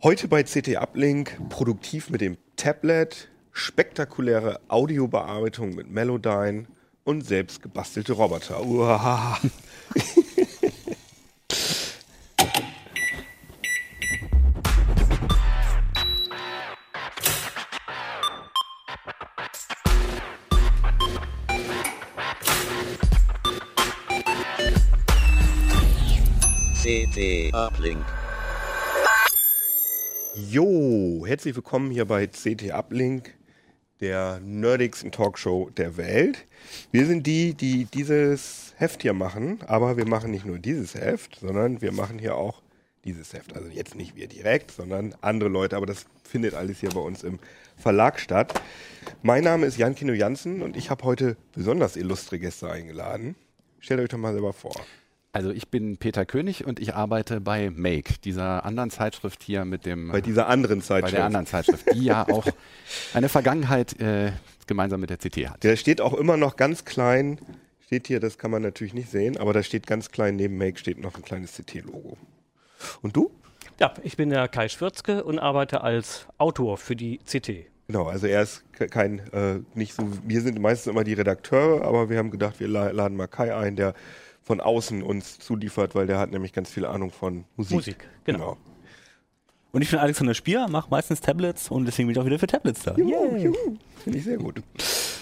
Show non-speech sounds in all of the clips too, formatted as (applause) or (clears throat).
Heute bei CT Uplink produktiv mit dem Tablet, spektakuläre Audiobearbeitung mit Melodyne und selbst gebastelte Roboter. Uah. (laughs) CT Uplink. Jo, herzlich willkommen hier bei CT Uplink, der nerdigsten Talkshow der Welt. Wir sind die, die dieses Heft hier machen, aber wir machen nicht nur dieses Heft, sondern wir machen hier auch dieses Heft. Also jetzt nicht wir direkt, sondern andere Leute, aber das findet alles hier bei uns im Verlag statt. Mein Name ist Jan Kino Jansen und ich habe heute besonders illustre Gäste eingeladen. Stellt euch doch mal selber vor. Also ich bin Peter König und ich arbeite bei Make, dieser anderen Zeitschrift hier mit dem. Bei dieser anderen bei Zeitschrift. der anderen Zeitschrift, die ja auch eine Vergangenheit äh, gemeinsam mit der CT hat. Der steht auch immer noch ganz klein, steht hier, das kann man natürlich nicht sehen, aber da steht ganz klein neben Make steht noch ein kleines CT-Logo. Und du? Ja, ich bin der Kai Schwürzke und arbeite als Autor für die CT. Genau, also er ist ke- kein, äh, nicht so, wir sind meistens immer die Redakteure, aber wir haben gedacht, wir la- laden mal Kai ein, der von außen uns zuliefert, weil der hat nämlich ganz viel Ahnung von Musik. Musik, genau. Und ich bin Alexander Spier, mache meistens Tablets und deswegen bin ich auch wieder für Tablets da. Juhu, juhu. Finde ich sehr gut.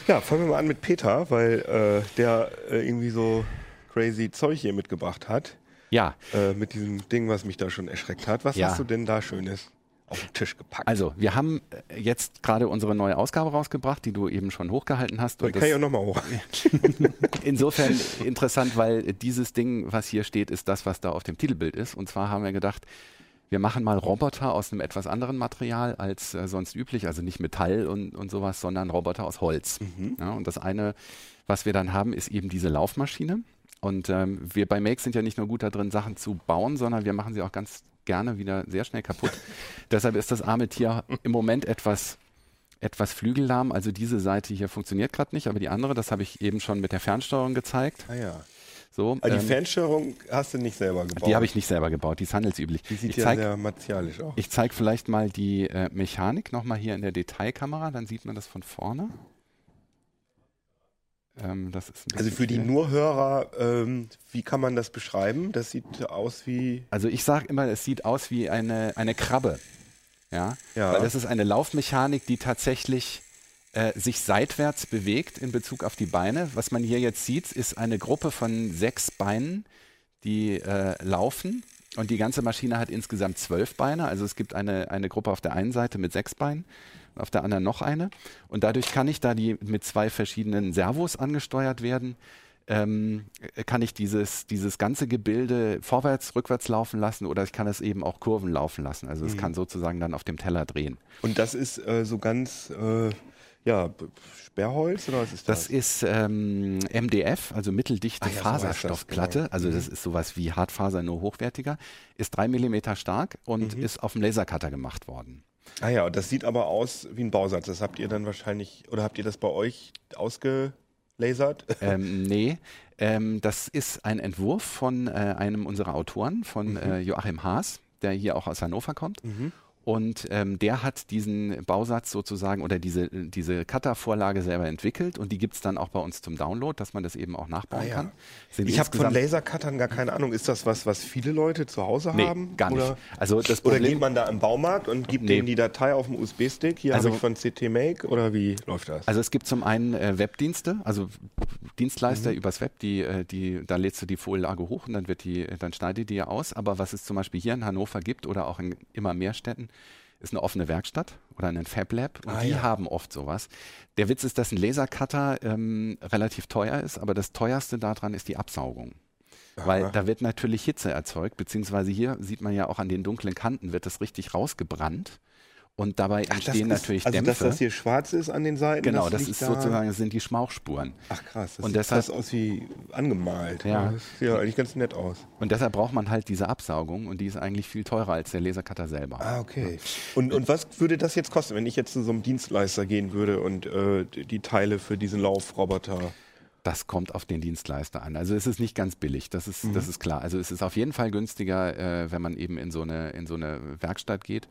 Ja, fangen wir mal an mit Peter, weil äh, der äh, irgendwie so crazy Zeug hier mitgebracht hat. Ja, Äh, mit diesem Ding, was mich da schon erschreckt hat. Was Ja. hast du denn da Schönes auf den Tisch gepackt? also wir haben äh, jetzt gerade unsere neue Ausgabe rausgebracht, die du eben schon hochgehalten hast. Dann Und kann ich auch das nochmal hoch. (laughs) insofern interessant, weil dieses Ding, was hier steht, ist das, was da auf dem Titelbild ist. Und zwar haben wir gedacht, wir machen mal Roboter aus einem etwas anderen Material als äh, sonst üblich, also nicht Metall und, und sowas, sondern Roboter aus Holz. Ja, und das eine, was wir dann haben, ist eben diese Laufmaschine. Und ähm, wir bei Make sind ja nicht nur gut da drin, Sachen zu bauen, sondern wir machen sie auch ganz gerne wieder sehr schnell kaputt. (laughs) Deshalb ist das arme Tier im Moment etwas etwas flügellahm. Also diese Seite hier funktioniert gerade nicht, aber die andere, das habe ich eben schon mit der Fernsteuerung gezeigt. Ah ja. So, Aber die ähm, Fernsteuerung hast du nicht selber gebaut. die habe ich nicht selber gebaut, die ist handelsüblich. Die sieht ich ja zeige sehr martialisch aus. ich zeig vielleicht mal die äh, Mechanik nochmal hier in der Detailkamera, dann sieht man das von vorne. Ähm, Also für die. Nurhörer, ähm, wie kann man das beschreiben? Das sieht aus wie. Also ich sage immer, es sieht aus wie eine, eine Krabbe. Ja? Ja. Weil das ist eine Laufmechanik, die tatsächlich äh, sich seitwärts bewegt in Bezug auf die Beine. Was man hier jetzt sieht, ist eine Gruppe von sechs Beinen, die äh, laufen. Und die ganze Maschine hat insgesamt zwölf Beine. Also es gibt eine, eine Gruppe auf der einen Seite mit sechs Beinen, auf der anderen noch eine. Und dadurch kann ich, da die mit zwei verschiedenen Servos angesteuert werden, ähm, kann ich dieses, dieses ganze Gebilde vorwärts, rückwärts laufen lassen oder ich kann es eben auch Kurven laufen lassen. Also es kann sozusagen dann auf dem Teller drehen. Und das ist äh, so ganz, äh, ja, Sperrholz oder was ist das? Das ist ähm, MDF, also mitteldichte Ah ja, Faserstoffplatte. genau. Also das ist sowas wie Hartfaser, nur hochwertiger. Ist drei Millimeter stark und Mhm. ist auf dem Lasercutter gemacht worden. Ah ja, das sieht aber aus wie ein Bausatz. Das habt ihr dann wahrscheinlich, oder habt ihr das bei euch ausgelasert? (laughs) ähm, nee, ähm, das ist ein Entwurf von äh, einem unserer Autoren, von Mhm. äh, Joachim Haas, der hier auch aus Hannover kommt. Und ähm, der hat diesen Bausatz sozusagen oder diese, diese Cutter-Vorlage selber entwickelt und die gibt es dann auch bei uns zum Download, dass man das eben auch nachbauen Ah ja. kann. Sind Ich habe von Lasercuttern gar keine Ahnung. Ist das was, was viele Leute zu Hause Nee, haben? gar nicht. Oder, Also das oder Problem, geht man da im Baumarkt und gibt Nee. denen die Datei auf dem USB-Stick? Hier Also- habe ich von CT Make oder wie läuft das? Also es gibt zum einen äh, Webdienste, also Dienstleister Mhm. übers Web, die, äh, die, da lädst du die Vorlage hoch und dann wird die, dann schneidet die ja aus. Aber was es zum Beispiel hier in Hannover gibt oder auch in immer mehr Städten, ist eine offene Werkstatt oder ein Fab Lab und Ah, die ja. haben oft sowas. Der Witz ist, dass ein Lasercutter ähm, relativ teuer ist, aber das teuerste daran ist die Absaugung. Weil Aha. da wird natürlich Hitze erzeugt, beziehungsweise hier sieht man ja auch an den dunklen Kanten wird das richtig rausgebrannt. Und dabei Ach, das entstehen ist, natürlich also Dämpfe. dass das hier schwarz ist an den Seiten? genau, das liegt ist da- sozusagen, das sind die Schmauchspuren. Ach krass, das Und sieht deshalb- fast aus wie angemalt. Ja. Das sieht ja eigentlich ganz nett aus. Und deshalb braucht man halt diese Absaugung und die ist eigentlich viel teurer als der Lasercutter selber. Ah, okay. Und, und was würde das jetzt kosten, wenn ich jetzt zu so einem Dienstleister gehen würde und äh, die Teile für diesen Laufroboter Das kommt auf den Dienstleister an. Also es ist nicht ganz billig, das ist, das ist klar. Also es ist auf jeden Fall günstiger, äh, wenn man eben in so eine, in so eine Werkstatt geht.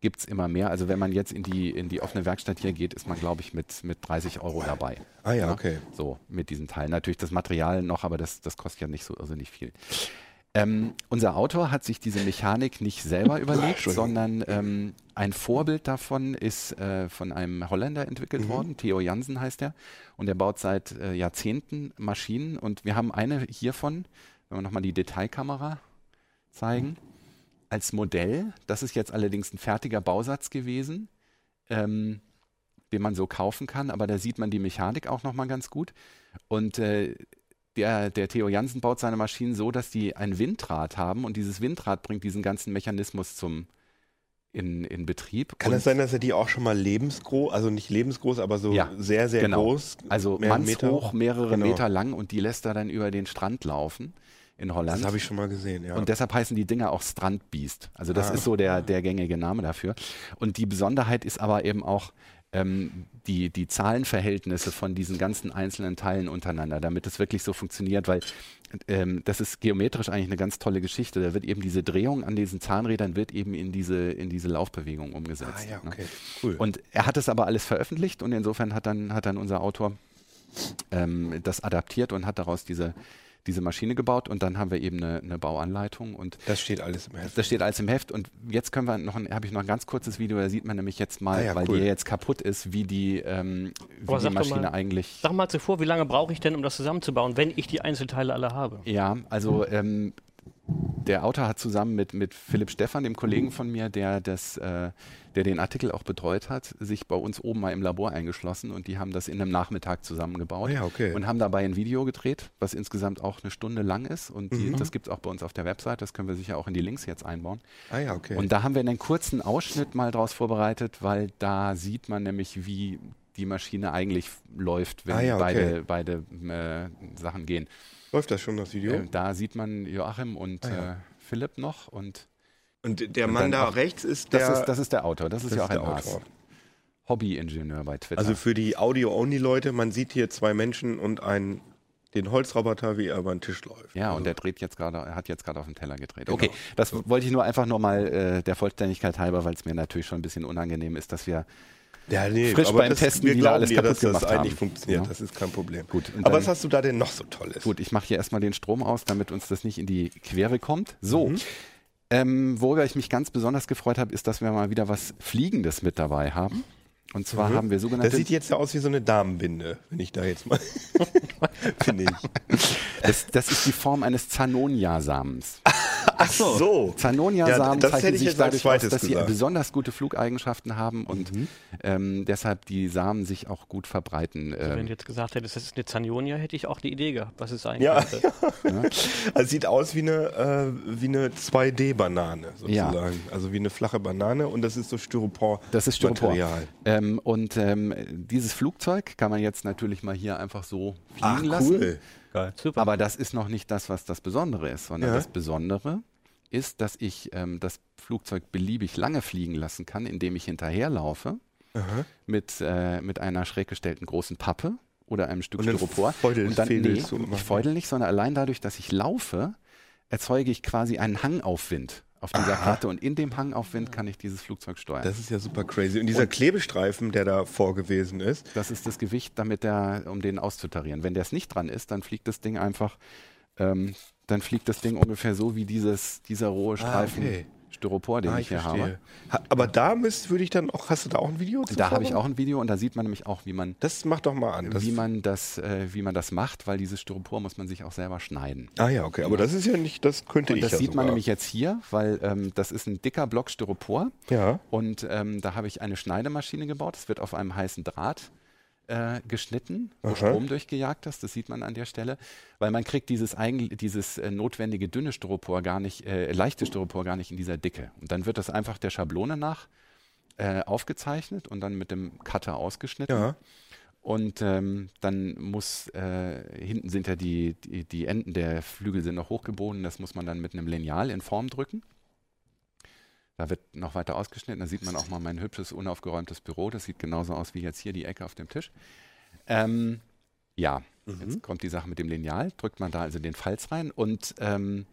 Gibt es immer mehr. Also wenn man jetzt in die, in die offene Werkstatt hier geht, ist man, glaube ich, mit, mit 30 Euro dabei. Ah ja, Ja. okay. So, mit diesem Teil. Natürlich das Material noch, aber das, das kostet ja nicht so nicht viel. Ähm, unser Autor hat sich diese Mechanik nicht selber (laughs) überlegt, sondern ähm, ein Vorbild davon ist äh, von einem Holländer entwickelt Mhm. worden. Theo Jansen heißt er. Und er baut seit äh, Jahrzehnten Maschinen. Und wir haben eine hiervon, wenn wir nochmal die Detailkamera zeigen, als Modell. Das ist jetzt allerdings ein fertiger Bausatz gewesen. Ähm, den man so kaufen kann, aber da sieht man die Mechanik auch nochmal ganz gut. Und äh, der, der Theo Jansen baut seine Maschinen so, dass die ein Windrad haben und dieses Windrad bringt diesen ganzen Mechanismus zum in, in Betrieb. Kann es sein, dass er die auch schon mal lebensgroß, also nicht lebensgroß, aber so Ja, sehr, sehr genau. groß? also mannshoch, mehrere Genau. Meter lang und die lässt er dann über den Strand laufen in Holland. Das habe ich schon mal gesehen, ja. Und deshalb heißen die Dinger auch Strandbeast. Also das Ah. ist so der, der gängige Name dafür. Und die Besonderheit ist aber eben auch ähm, die, die Zahlenverhältnisse von diesen ganzen einzelnen Teilen untereinander, damit es wirklich so funktioniert, weil ähm, das ist geometrisch eigentlich eine ganz tolle Geschichte. Da wird eben diese Drehung an diesen Zahnrädern wird eben in diese, in diese Laufbewegung umgesetzt. ah ja, ne? okay. Cool. Und er hat es aber alles veröffentlicht und insofern hat dann, hat dann unser Autor ähm, das adaptiert und hat daraus diese, diese Maschine gebaut und dann haben wir eben eine, eine Bauanleitung und das steht alles im Heft. das steht alles im Heft und jetzt können wir noch ein, habe ich noch ein ganz kurzes Video, da sieht man nämlich jetzt mal, Ah ja, weil cool. die jetzt kaputt ist, wie die, ähm, wie die Maschine mal- eigentlich. Sag mal zuvor, wie lange brauche ich denn, um das zusammenzubauen, wenn ich die Einzelteile alle habe? Ja, also ähm, der Autor hat zusammen mit, mit Philipp Stephan, dem Kollegen von mir, der das, äh, der den Artikel auch betreut hat, sich bei uns oben mal im Labor eingeschlossen und die haben das in einem Nachmittag zusammengebaut ja, okay. und haben dabei ein Video gedreht, was insgesamt auch eine Stunde lang ist und die, Mhm. das gibt es auch bei uns auf der Website, das können wir sicher auch in die Links jetzt einbauen. Ah ja, okay. Und da haben wir einen kurzen Ausschnitt mal draus vorbereitet, weil da sieht man nämlich, wie die Maschine eigentlich läuft, wenn Ah ja, okay. beide, beide äh, Sachen gehen. Läuft das schon, das Video? Äh, da sieht man Joachim und Ah ja. äh, Philipp noch und Und der Mann da auch- rechts ist der, das, ist, das ist der Autor, das ist das ja ist auch ein der Haas. Autor. Hobby-Ingenieur bei Twitter. Also für die Audio-Only-Leute, man sieht hier zwei Menschen und einen, den Holzroboter, wie er über den Tisch läuft. ja, also, und der dreht jetzt gerade, er hat jetzt gerade auf dem Teller gedreht. Genau. Okay, das wollte ich nur einfach nur mal äh, der Vollständigkeit halber, weil es mir natürlich schon ein bisschen unangenehm ist, dass wir ja, nee, frisch aber beim das, Testen wir wieder alles dir, kaputt dass das gemacht eigentlich haben. funktioniert. Ja. Das ist kein Problem. Gut, aber was hast du da denn noch so Tolles? Gut, ich mache hier erstmal den Strom aus, damit uns das nicht in die Quere kommt. So, Mhm. Ähm, worüber ich mich ganz besonders gefreut habe, ist, dass wir mal wieder was Fliegendes mit dabei haben. Und zwar Mhm. haben wir sogenannte. Das sieht jetzt ja aus wie so eine Damenbinde, wenn ich da jetzt mal. (laughs) (laughs) Finde ich. das, das ist die Form eines Zanonia-Samens. (laughs) Ach so. Zanonia-Samen Ja, das zeichnen hätte ich sich dadurch aus, dass sie gesagt. Mhm. besonders gute Flugeigenschaften haben und ähm, deshalb die Samen sich auch gut verbreiten. Also wenn Ähm, du jetzt gesagt hättest, das ist eine Zanionia, hätte ich auch eine Idee gehabt, was es sein Ja, könnte. (laughs) Also sieht aus wie eine, äh, wie eine 2D-Banane sozusagen. Also wie eine flache Banane und das ist so Styropor. Das ist Styropor. Ähm, und ähm, dieses Flugzeug kann man jetzt natürlich mal hier einfach so fliegen Ach, lassen. Geil. Super. Aber das ist noch nicht das, was das Besondere ist, sondern Ja. das Besondere ist, dass ich ähm, das Flugzeug beliebig lange fliegen lassen kann, indem ich hinterherlaufe Aha. mit, äh, mit einer schräg gestellten großen Pappe oder einem Stück Und Styropor. feudel- und dann, nee, ich feudel nicht, sondern allein dadurch, dass ich laufe, erzeuge ich quasi einen Hangaufwind auf dieser Aha. Karte und in dem Hangaufwind kann ich dieses Flugzeug steuern. Das ist ja super crazy. Und dieser Klebestreifen, der da vor gewesen ist, Das ist das Gewicht, damit der, um den auszutarieren. Wenn der es nicht dran ist, dann fliegt das Ding einfach, ähm, dann fliegt das Ding ungefähr so wie dieses, dieser rohe Streifen Ah, okay. Styropor, den Ah, ich hier habe. verstehe. Aber da müsst, würde ich dann auch, hast du da auch ein Video zu? Da habe ich auch ein Video und da sieht man nämlich auch, wie man, Das mach doch mal an. Wie man das, äh, wie man das macht, weil dieses Styropor muss man sich auch selber schneiden. ah ja, okay. Aber das ist ja nicht, das könnte Und ich das ja sieht man sogar. nämlich jetzt hier, weil ähm, das ist ein dicker Block Styropor Ja. und ähm, da habe ich eine Schneidemaschine gebaut. Das wird auf einem heißen Draht äh, geschnitten, wo Aha. Strom durchgejagt ist. Das sieht man an der Stelle, weil man kriegt dieses, eigen, dieses äh, notwendige dünne Styropor gar nicht, äh, leichte Styropor gar nicht in dieser Dicke. Und dann wird das einfach der Schablone nach äh, aufgezeichnet und dann mit dem Cutter ausgeschnitten. Ja. Und ähm, dann muss, äh, hinten sind ja die, die, die Enden der Flügel sind noch hochgebogen, das muss man dann mit einem Lineal in Form drücken. Da wird noch weiter ausgeschnitten, da sieht man auch mal mein hübsches, unaufgeräumtes Büro. Das sieht genauso aus wie jetzt hier die Ecke auf dem Tisch. Ähm, Ja, jetzt kommt die Sache mit dem Lineal, drückt man da also den Falz rein und ähm,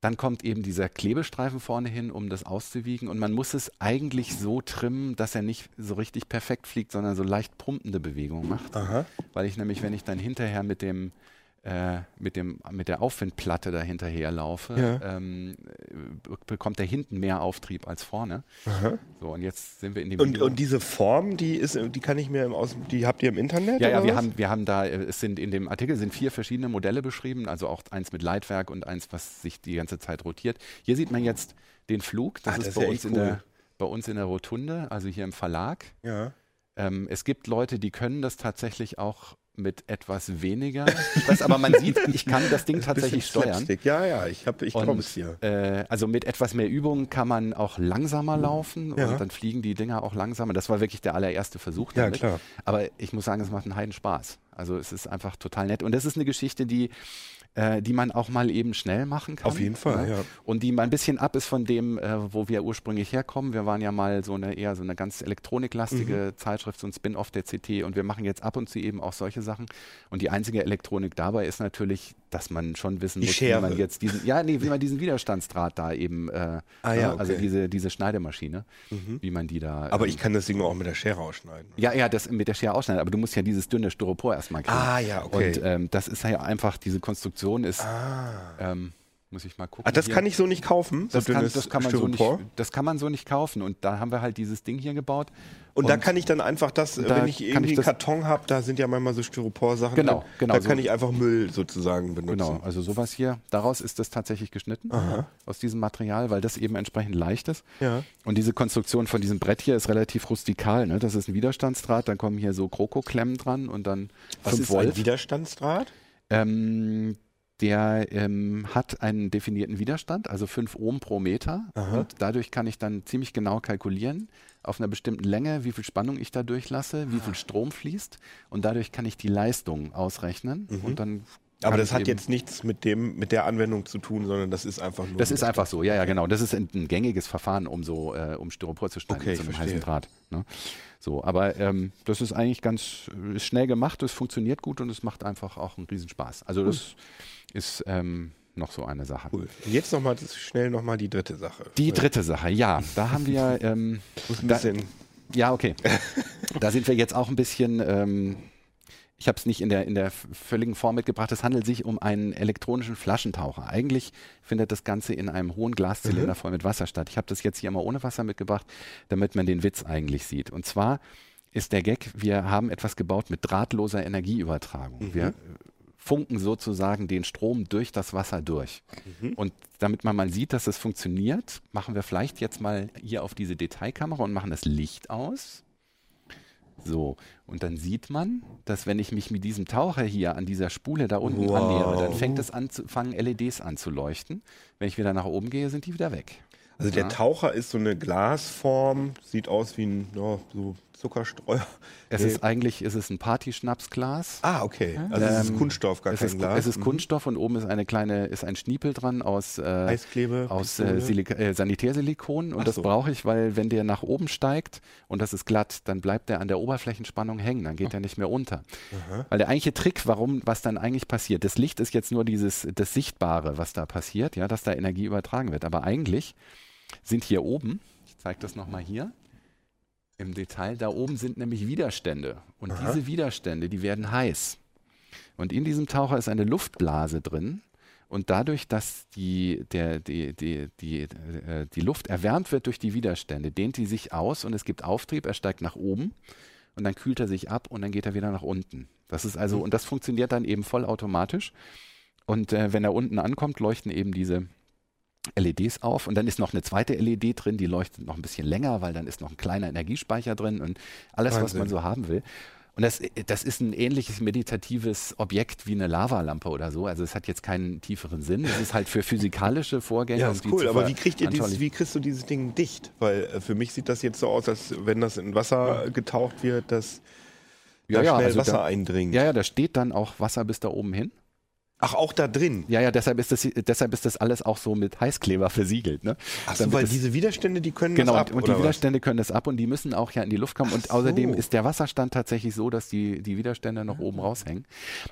dann kommt eben dieser Klebestreifen vorne hin, um das auszuwiegen. Und man muss es eigentlich so trimmen, dass er nicht so richtig perfekt fliegt, sondern so leicht pumpende Bewegungen macht. Aha. Weil ich nämlich, wenn ich dann hinterher mit dem äh, mit, dem, mit der Aufwindplatte da hinterher laufe, Ja. ähm, äh, bekommt der hinten mehr Auftrieb als vorne. Aha. So, und jetzt sind wir in dem Und, und diese Form, die ist, die kann ich mir im Aus, die habt ihr im Internet? Ja, ja, wir was? haben, wir haben da, äh, es sind in dem Artikel sind vier verschiedene Modelle beschrieben, also auch eins mit Leitwerk und eins, was sich die ganze Zeit rotiert. Hier sieht man jetzt den Flug, das Ah, ist, das ist bei, ja uns echt in cool. der, bei uns in der Rotunde, also hier im Verlag. Ja. Ähm, es gibt Leute, die können das tatsächlich auch mit etwas weniger Stress, aber man sieht, ich kann das Ding (laughs) tatsächlich steuern. Ja, ja, ich, hab, ich Und, komm's hier. Äh, also mit etwas mehr Übung kann man auch langsamer laufen Ja. und dann fliegen die Dinger auch langsamer. Das war wirklich der allererste Versuch Ja, damit. klar. Aber ich muss sagen, es macht einen Heiden Spaß. Also es ist einfach total nett. Und das ist eine Geschichte, die, äh, die man auch mal eben schnell machen kann. Auf jeden Fall, ja. Und die mal ein bisschen ab ist von dem, äh, wo wir ursprünglich herkommen. Wir waren ja mal so eine eher so eine ganz elektroniklastige Mhm. Zeitschrift, so ein Spin-off der CT und wir machen jetzt ab und zu eben auch solche Sachen. Und die einzige Elektronik dabei ist natürlich, dass man schon wissen muss, wie man jetzt diesen, ja, nee, wie man diesen Widerstandsdraht da eben, äh, Ah, ne, ja, also okay. diese, diese Schneidemaschine, wie man die da. Aber ähm, ich kann das Ding auch mit der Schere ausschneiden. ja, ja, das mit der Schere ausschneiden, aber du musst ja dieses dünne Styropor erstmal kriegen. Ah, ja, okay. Und ähm, das ist ja einfach, diese Konstruktion ist, ähm, muss ich mal gucken. Ah, das hier. kann ich so nicht kaufen, so das kann, dünnes das, kann man so nicht, das kann man so nicht kaufen. Und da haben wir halt dieses Ding hier gebaut. Und, da kann ich dann einfach das, da wenn ich kann irgendwie einen Karton habe, da sind ja manchmal so Styropor-Sachen Genau, drin, genau, da so. kann ich einfach Müll sozusagen benutzen. Genau, also sowas hier. Daraus ist das tatsächlich geschnitten, aus diesem Material, weil das eben entsprechend leicht ist. Ja. Und diese Konstruktion von diesem Brett hier ist relativ rustikal. Ne? Das ist ein Widerstandsdraht, dann kommen hier so Krokoklemmen dran und dann Was 5 ist ein Volt. Widerstandsdraht? Ähm, der ähm, hat einen definierten Widerstand, also 5 Ohm pro Meter. Und dadurch kann ich dann ziemlich genau kalkulieren, auf einer bestimmten Länge, wie viel Spannung ich da durchlasse, wie viel Strom fließt. Und dadurch kann ich die Leistung ausrechnen. Und dann Aber das hat jetzt nichts mit dem, mit der Anwendung zu tun, sondern das ist einfach nur. Das ist einfach so, ja, ja, genau. Das ist ein, ein gängiges Verfahren, um so, äh, um Styropor zu schneiden Okay, mit so einem heißen Draht. Ne? So, aber ähm, das ist eigentlich ganz schnell gemacht, es funktioniert gut und es macht einfach auch einen Riesenspaß. Also das ist ähm, noch so eine Sache. cool. Und jetzt nochmal schnell nochmal die dritte Sache. Die dritte Sache, ja, da haben wir, (laughs) ähm, ein da, bisschen. ja, okay. (laughs) da sind wir jetzt auch ein bisschen, ähm, ich habe es nicht in der, in der völligen Form mitgebracht, es handelt sich um einen elektronischen Flaschentaucher. Eigentlich findet das Ganze in einem hohen Glaszylinder voll mit Wasser statt. Ich habe das jetzt hier mal ohne Wasser mitgebracht, damit man den Witz eigentlich sieht. Und zwar ist der Gag, wir haben etwas gebaut mit drahtloser Energieübertragung. Wir äh, funken sozusagen den Strom durch das Wasser durch. Und damit man mal sieht, dass es funktioniert, machen wir vielleicht jetzt mal hier auf diese Detailkamera und machen das Licht aus. So, und dann sieht man, dass wenn ich mich mit diesem Taucher hier an dieser Spule da unten Wow. annähere, dann fängt es an zu fangen, LEDs an zu leuchten. Wenn ich wieder nach oben gehe, sind die wieder weg. Also der Taucher ist so eine Glasform, sieht aus wie ein ja, so Zuckerstreuer. Es Nee. ist eigentlich, es ist ein Partyschnapsglas. Ah, okay. Also es ist Ähm, Kunststoff, gar es kein ist, Glas. Es ist Mhm. Kunststoff und oben ist eine kleine, ist ein Schniepel dran aus, äh, Eisklebe, aus äh, äh, Sanitärsilikon und Ach das so. brauche ich, weil wenn der nach oben steigt und das ist glatt, dann bleibt der an der Oberflächenspannung hängen, dann geht er nicht mehr unter. Weil der eigentliche Trick, warum, was dann eigentlich passiert, das Licht ist jetzt nur dieses, das Sichtbare, was da passiert, ja, dass da Energie übertragen wird. Aber eigentlich sind hier oben, ich zeige das nochmal hier, im Detail, da oben sind nämlich Widerstände. Und Aha. diese Widerstände, die werden heiß. Und in diesem Taucher ist eine Luftblase drin. Und dadurch, dass die, der, die, die, die, äh, die Luft erwärmt wird durch die Widerstände, dehnt die sich aus und es gibt Auftrieb, er steigt nach oben und dann kühlt er sich ab und dann geht er wieder nach unten. Das ist also, und das funktioniert dann eben vollautomatisch. Und äh, wenn er unten ankommt, leuchten eben diese LEDs auf und dann ist noch eine zweite LED drin, die leuchtet noch ein bisschen länger, weil dann ist noch ein kleiner Energiespeicher drin und alles, was Wahnsinn. man so haben will. Und das, das ist ein ähnliches meditatives Objekt wie eine Lavalampe oder so. Also es hat jetzt keinen tieferen Sinn. Es ist halt für physikalische Vorgänge. Ja, um ist die cool. Aber wie, kriegt ihr dieses, wie kriegst du dieses Ding dicht? Weil äh, für mich sieht das jetzt so aus, als wenn das in Wasser getaucht wird, dass Ja, da ja, schnell also Wasser da- eindringt. Ja, ja, da steht dann auch Wasser bis da oben hin. Ach, auch da drin. Ja, ja, deshalb ist das, deshalb ist das alles auch so mit Heißkleber versiegelt. Ne? Ach so, weil es- diese Widerstände, die können Genau, das ab, und, und die was? Widerstände können das ab und die müssen auch ja in die Luft kommen. Und Ach außerdem so. ist der Wasserstand tatsächlich so, dass die, die Widerstände noch oben raushängen.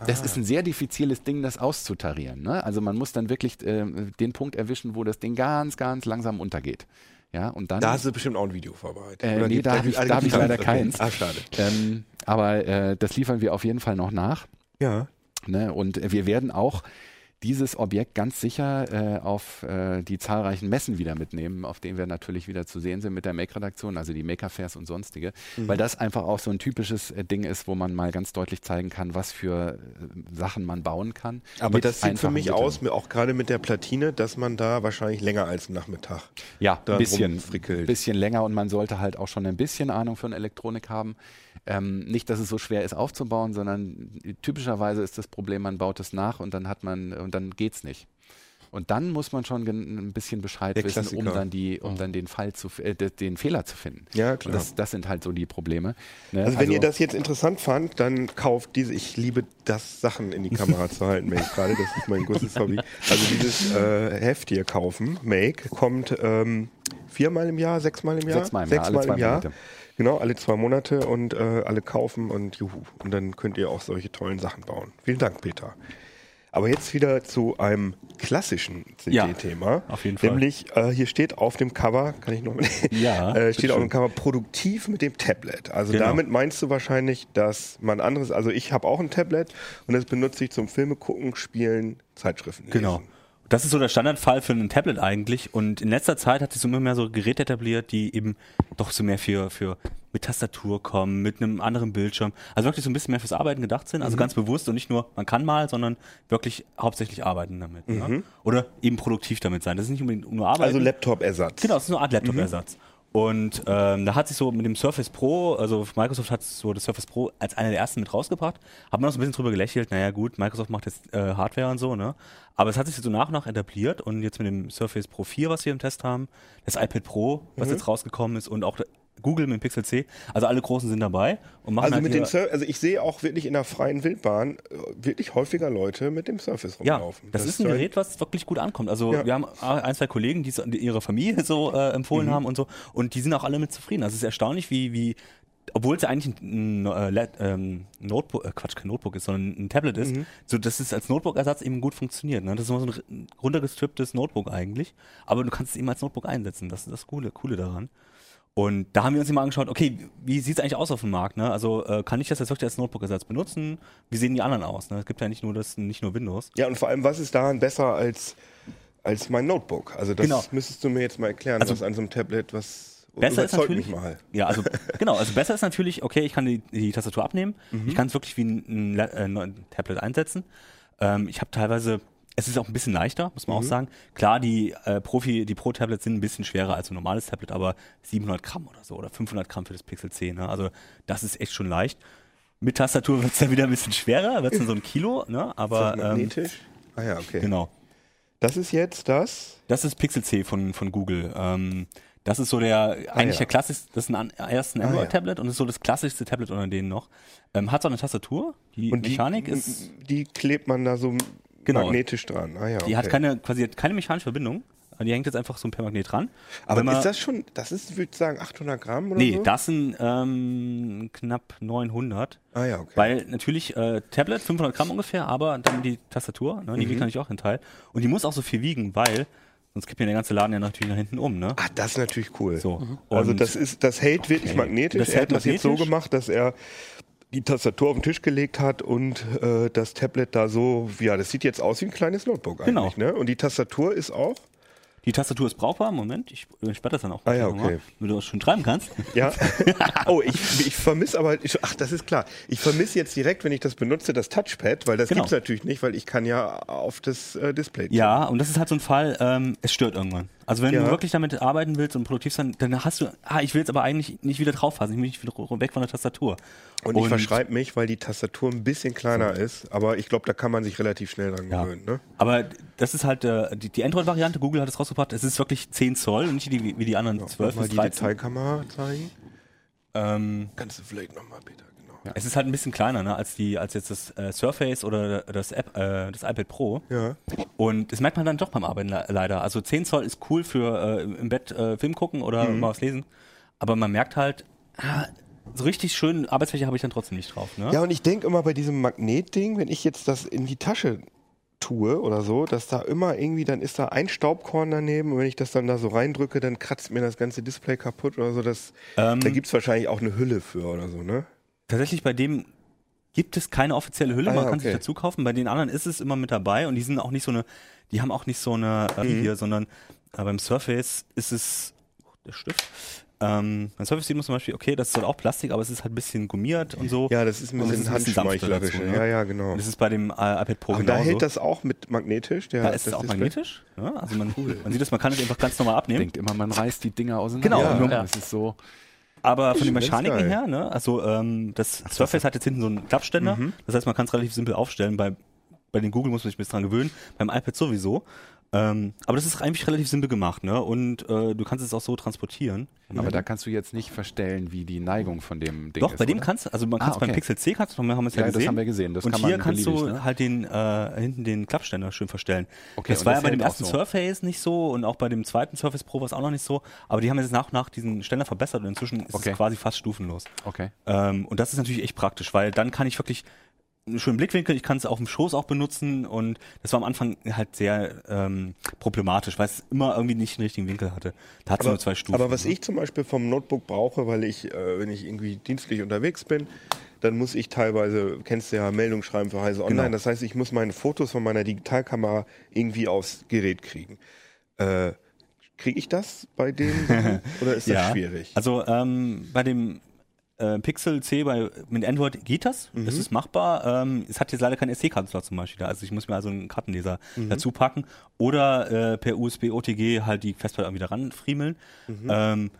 Das Ah. ist ein sehr diffiziles Ding, das auszutarieren. Ne? Also man muss dann wirklich äh, den Punkt erwischen, wo das Ding ganz, ganz langsam untergeht. Ja, und dann. Da hast du bestimmt auch ein Video vorbereitet. Äh, Oder nee, da habe ich, da hab ich leider keins. Ah, schade. Ähm, aber äh, das liefern wir auf jeden Fall noch nach. Ja. Ne? Und äh, wir werden auch dieses Objekt ganz sicher äh, auf äh, die zahlreichen Messen wieder mitnehmen, auf denen wir natürlich wieder zu sehen sind mit der Make-Redaktion, also die Maker-Fairs und sonstige, Mhm. weil das einfach auch so ein typisches äh, Ding ist, wo man mal ganz deutlich zeigen kann, was für äh, Sachen man bauen kann. Aber das sieht für mich Mitteln. aus, auch gerade mit der Platine, dass man da wahrscheinlich länger als einen Nachmittag. Ja, ein bisschen, rumfrickelt. bisschen länger und man sollte halt auch schon ein bisschen Ahnung von Elektronik haben. Ähm, nicht, dass es so schwer ist aufzubauen, sondern typischerweise ist das Problem, man baut es nach und dann hat man und dann geht's nicht. Und dann muss man schon ein bisschen Bescheid Der wissen, um Klassiker. dann die, um dann den Fall zu, äh, de- den Fehler zu finden. Ja, Und klar. das, das sind halt so die Probleme. ne? Also wenn ihr das jetzt interessant fand, dann kauft diese, ich liebe das, Sachen in die Kamera (laughs) zu halten, Make gerade, das ist mein großes Hobby. Also dieses äh, Heft hier kaufen, Make, kommt ähm, viermal im Jahr, sechsmal im Jahr? Sechsmal im Jahr, alle zwei Monate. Genau, alle zwei Monate und äh, alle kaufen und juhu. Und dann könnt ihr auch solche tollen Sachen bauen. Vielen Dank, Peter. Aber jetzt wieder zu einem klassischen Ja, CD-Thema. auf jeden Fall. Nämlich, äh, hier steht auf dem Cover, kann ich noch (laughs) Ja, (laughs) äh, steht auf dem. Cover produktiv mit dem Tablet. Also Genau. damit meinst du wahrscheinlich, dass man anderes, also ich habe auch ein Tablet und das benutze ich zum Filme gucken, spielen, Zeitschriften lesen. Genau. Das ist so der Standardfall für ein Tablet eigentlich. Und in letzter Zeit hat sich so immer mehr so Geräte etabliert, die eben doch so mehr für, für mit Tastatur kommen, mit einem anderen Bildschirm. Also wirklich so ein bisschen mehr fürs Arbeiten gedacht sind. Mhm. Also ganz bewusst und nicht nur, man kann mal, sondern wirklich hauptsächlich arbeiten damit. Mhm. Ne? Oder eben produktiv damit sein. Das ist nicht unbedingt nur Arbeiten. Also Laptop-Ersatz. Genau, es ist eine Art Laptop-Ersatz. Und ähm, da hat sich so mit dem Surface Pro, also Microsoft hat so das Surface Pro als einer der ersten mit rausgebracht, hat man auch so ein bisschen drüber gelächelt, naja gut, Microsoft macht jetzt äh, Hardware und so, ne? Aber es hat sich so nach und nach etabliert und jetzt mit dem Surface Pro 4, was wir im Test haben, das iPad Pro, was jetzt rausgekommen ist und auch Google mit dem Pixel C, also alle Großen sind dabei und machen Also halt mit den Sur also ich sehe auch wirklich in der freien Wildbahn äh, wirklich häufiger Leute mit dem Surface Ja, rumlaufen. das, ist ein Gerät, was wirklich gut ankommt. Also Ja. wir haben ein, zwei Kollegen, die ihre Familie so äh, Mhm. empfohlen haben und so, und die sind auch alle mit zufrieden. Also es ist erstaunlich, wie, wie obwohl es ja eigentlich ein, ein äh, ähm, Notebook, äh, Quatsch, kein Notebook ist, sondern ein Tablet ist, Mhm. so dass es als Notebook-Ersatz eben gut funktioniert. Ne? Das ist immer so ein runtergestripptes Notebook eigentlich, aber du kannst es eben als Notebook einsetzen. Das ist das Coole, Coole daran. Und da haben wir uns immer angeschaut, okay, wie sieht es eigentlich aus auf dem Markt? Ne? Also äh, kann ich das jetzt wirklich als Notebook-Ersatz benutzen? Wie sehen die anderen aus? Ne? Es gibt ja nicht nur das, nicht nur Windows. Ja, und vor allem, was ist daran besser als, als mein Notebook? Also das Genau. müsstest du mir jetzt mal erklären, Also was an so einem Tablet, was Besser ist natürlich, mich mal. ja, also (laughs) genau, also besser ist natürlich, okay, ich kann die, die Tastatur abnehmen, Mhm. ich kann es wirklich wie ein, ein, äh, ein Tablet einsetzen. Ähm, ich habe teilweise, es ist auch ein bisschen leichter, muss Mhm. man auch sagen. Klar, die äh, Profi, die Pro-Tablets sind ein bisschen schwerer als ein normales Tablet, aber 700 Gramm oder so oder 500 Gramm für das Pixel 10, ne? also das ist echt schon leicht. Mit Tastatur wird es dann wieder ein bisschen schwerer, wird es dann so ein Kilo, ne? aber ist das ähm, magnetisch? ah ja, okay. genau. Das ist jetzt das. Das ist Pixel C von, von Google. Ähm, das ist so der, eigentlich Ah, ja. der klassischste, das ist ein ersten ja. Android-Tablet und ist so das klassischste Tablet unter denen noch. Ähm, hat so eine Tastatur, die Und die, Mechanik ist, Die klebt man da so Genau. magnetisch dran. Ah ja, die hat okay. keine, quasi hat keine mechanische Verbindung. Die hängt jetzt einfach so per Magnet dran. Aber man- ist das schon, das ist, würde ich sagen, 800 Gramm oder Nee, so? das sind ähm, knapp 900. Ah ja, okay. Weil natürlich äh, Tablet 500 Gramm ungefähr, aber dann die Tastatur, ne, Mhm. die wiegt natürlich auch ein Teil. Und die muss auch so viel wiegen, weil sonst kippt mir der ganze Laden ja natürlich nach hinten um. Ne? Ah, das ist natürlich cool. So. Also Und- das ist, das hält wirklich Okay. magnetisch. Das er hält hat das jetzt so magnetisch. gemacht, dass er die Tastatur auf den Tisch gelegt hat und äh, das Tablet da so, ja, das sieht jetzt aus wie ein kleines Notebook Genau. eigentlich, ne? Und die Tastatur ist auch, Die Tastatur ist brauchbar. Moment, ich, ich sperre das dann auch Ah ja, okay. Wenn du das schon schreiben kannst. ja. (laughs) oh, ich, ich vermisse aber, ich, ach, das ist klar. Ich vermisse jetzt direkt, wenn ich das benutze, das Touchpad, weil das Genau. gibt's natürlich nicht, weil ich kann ja auf das äh, Display. Ja, und das ist halt so ein Fall, ähm, es stört irgendwann. Also wenn Ja. du wirklich damit arbeiten willst und produktiv sein, dann hast du, ah, ich will jetzt aber eigentlich nicht wieder drauf fassen, ich will nicht wieder weg von der Tastatur. Und ich verschreibe mich, weil die Tastatur ein bisschen kleiner ist, aber ich glaube, da kann man sich relativ schnell dran Ja. gewöhnen. Ne? Aber das ist halt äh, die, die Android-Variante, Google hat es rausgebracht, es ist wirklich 10 Zoll und nicht die, wie die anderen 12 mal bis die 13. Detailkamera zeigen. Ähm, Kannst du vielleicht nochmal, genau. Ja. Es ist halt ein bisschen kleiner, ne, als die, als jetzt das äh, Surface oder das App, äh, das iPad Pro. Ja. Und das merkt man dann doch beim Arbeiten le- leider. Also 10 Zoll ist cool für äh, im Bett äh, Film gucken oder Mhm. mal was lesen. Aber man merkt halt, ah, so richtig schön Arbeitsfläche habe ich dann trotzdem nicht drauf. Ne? Ja, und ich denke immer bei diesem Magnetding, wenn ich jetzt das in die Tasche tue oder so, dass da immer irgendwie, dann ist da ein Staubkorn daneben und wenn ich das dann da so reindrücke, dann kratzt mir das ganze Display kaputt oder so. Das, Ähm, da gibt es wahrscheinlich auch eine Hülle für oder so, ne? Tatsächlich bei dem gibt es keine offizielle Hülle, Ah, man ja, kann sich okay. dazu kaufen. Bei den anderen ist es immer mit dabei und die sind auch nicht so eine, die haben auch nicht so eine äh, Mhm. hier, sondern äh, beim Surface ist es oh, der Stift. Ähm, beim Surface sieht man zum Beispiel, okay, das ist halt auch Plastik, aber es ist halt ein bisschen gummiert und so. Ja, das ist ein bisschen ist ein bisschen sanfter handschmeichlerisch. dazu, ne? Ja, ja, genau. Und das ist bei dem äh, iPad Pro Und da genauso. hält das auch mit magnetisch? Der, da ist es das auch Display? magnetisch. Ja, also man, man sieht das, man kann es einfach ganz normal abnehmen. Denkt immer, man reißt die Dinger auseinander. Genau, Ja, ja. Das ist so. Aber von den Mechaniken her, ne, also ähm, das Surface hat jetzt hinten so einen Klappständer. Mhm. Das heißt, man kann es relativ simpel aufstellen. Bei, bei den Google muss man sich ein bisschen dran gewöhnen, beim iPad sowieso. Ähm, aber das ist eigentlich relativ simpel gemacht, ne? Und äh, du kannst es auch so transportieren. Aber da kannst du jetzt nicht verstellen, wie die Neigung von dem Ding Doch, ist. bei dem oder? kannst du, also man Ah, kann es beim okay. Pixel C, kannst du, wir haben es ja, Ja, das gesehen. haben wir gesehen. Das und kann hier man kannst du ne? halt den äh, hinten den Klappständer schön verstellen. Okay, das war das ja bei dem ersten so. Surface nicht so und auch bei dem zweiten Surface Pro war es auch noch nicht so. Aber die haben jetzt nach und nach diesen Ständer verbessert und inzwischen ist Okay. es quasi fast stufenlos. Okay. Ähm, und das ist natürlich echt praktisch, weil dann kann ich wirklich einen schönen Blickwinkel, ich kann es auf dem Schoß auch benutzen und das war am Anfang halt sehr ähm, problematisch, weil es immer irgendwie nicht den richtigen Winkel hatte. Da hat es nur zwei Stufen. aber was ich zum Beispiel vom Notebook brauche, weil ich, äh, wenn ich irgendwie dienstlich unterwegs bin, dann muss ich teilweise, kennst du ja, Meldung schreiben für Heise Online. Genau. Das heißt, ich muss meine Fotos von meiner Digitalkamera irgendwie aufs Gerät kriegen. Äh, Kriege ich das bei denen (laughs) oder ist das Ja. schwierig? Also ähm, bei dem äh, Pixel C bei, mit Android geht das, Mhm. das ist machbar. Ähm, es hat jetzt leider keinen SD-Kartenslot zum Beispiel da, also ich muss mir also einen Kartenleser Mhm. dazu packen oder äh, per USB OTG halt die Festplatte wieder ranfriemeln. Mhm. Ähm,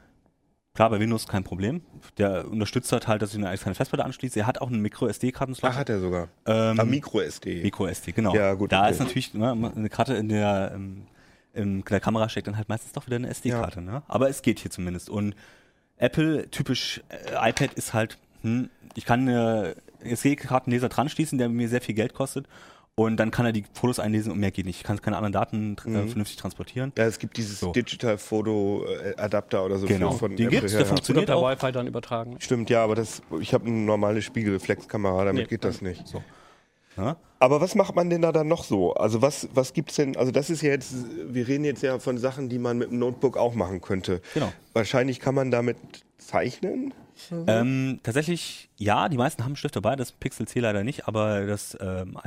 klar, bei Windows kein Problem. Der unterstützt halt, halt dass ich eine externe Festplatte anschließe. Er hat auch einen Micro-SD-Kartenslot. Ach, hat er sogar. ähm, ah, Micro SD. Micro SD, genau. Ja, gut, da okay. ist natürlich ne, eine Karte in der, ähm, in der Kamera steckt dann halt meistens doch wieder eine SD-Karte. Ne? Aber es geht hier zumindest. Und Apple, typisch äh, iPad ist halt, hm, ich kann einen SD-Kartenleser dran schließen, der mir sehr viel Geld kostet. Und dann kann er die Fotos einlesen und mehr geht nicht. Ich kann keine anderen Daten äh, Mhm. vernünftig transportieren. Ja, es gibt dieses So. Digital Photo äh, Adapter oder so Genau. für- von Den Apple. gibt's, ja, der ja. Oder funktioniert per auch. Wi-Fi dann übertragen. Stimmt, ja, aber das, ich habe eine normale Spiegelreflexkamera, damit Nee. geht das nicht. So. Ja? Aber was macht man denn da dann noch so? Also was, was gibt's denn, also das ist ja jetzt, wir reden jetzt ja von Sachen, die man mit dem Notebook auch machen könnte. Genau. Wahrscheinlich kann man damit zeichnen. Ähm, tatsächlich, ja, die meisten haben einen Stift dabei, das Pixel C leider nicht, aber das, ähm,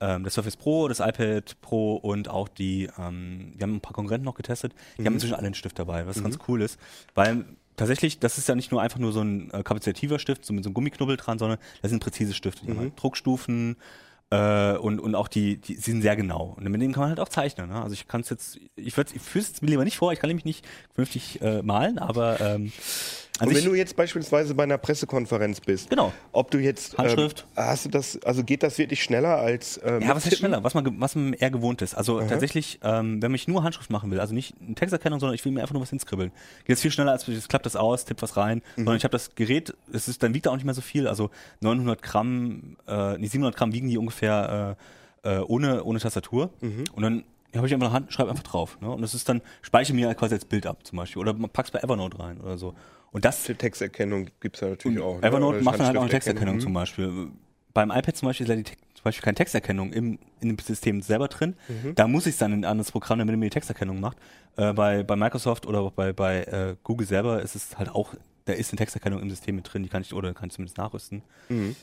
ähm, das Surface Pro, das iPad Pro und auch die, ähm, wir haben ein paar Konkurrenten noch getestet, die haben inzwischen alle einen Stift dabei, was ganz cool ist, weil tatsächlich, das ist ja nicht nur einfach nur so ein äh, kapazitativer Stift, so mit so einem Gummiknubbel dran, sondern das sind präzise Stifte, die haben halt Druckstufen, äh, und, und auch die, die, sind sehr genau. Und mit denen kann man halt auch zeichnen. Ne? Also ich kann es jetzt, ich würde es mir lieber nicht vor, ich kann nämlich nicht vernünftig äh, malen, aber ähm, an Und wenn du jetzt beispielsweise bei einer Pressekonferenz bist, genau. ob du jetzt Handschrift. Ähm, hast du das, also geht das wirklich schneller als ähm, Ja, was Tippen? schneller? Was man, was man eher gewohnt ist. Also tatsächlich, ähm, wenn ich nur Handschrift machen will, also nicht eine Texterkennung, sondern ich will mir einfach nur was hinskribbeln, geht es viel schneller, als es klappt das aus, tipp was rein, Mhm. sondern ich habe das Gerät, es ist, dann wiegt er auch nicht mehr so viel, also 900 Gramm, äh, nee, 700 Gramm wiegen die ungefähr äh, äh, ohne, ohne Tastatur Mhm. und dann habe ich einfach eine Hand, schreibe einfach drauf. Ne? Und das ist dann, speichere mir quasi als Bild ab zum Beispiel oder pack's bei Evernote rein oder so. Und das Die Texterkennung gibt es ja natürlich auch. ne? Evernote macht dann halt auch eine. Texterkennung zum Beispiel. Beim iPad zum Beispiel ist ja die, zum Beispiel keine Texterkennung im, in dem System selber drin. Mhm. Da muss ich dann in ein anderes Programm, damit er mir die Texterkennung macht. Äh, bei, bei Microsoft oder bei, bei äh, Google selber ist es halt auch, da ist eine Texterkennung im System mit drin, die kann ich oder kann ich zumindest nachrüsten. Mhm.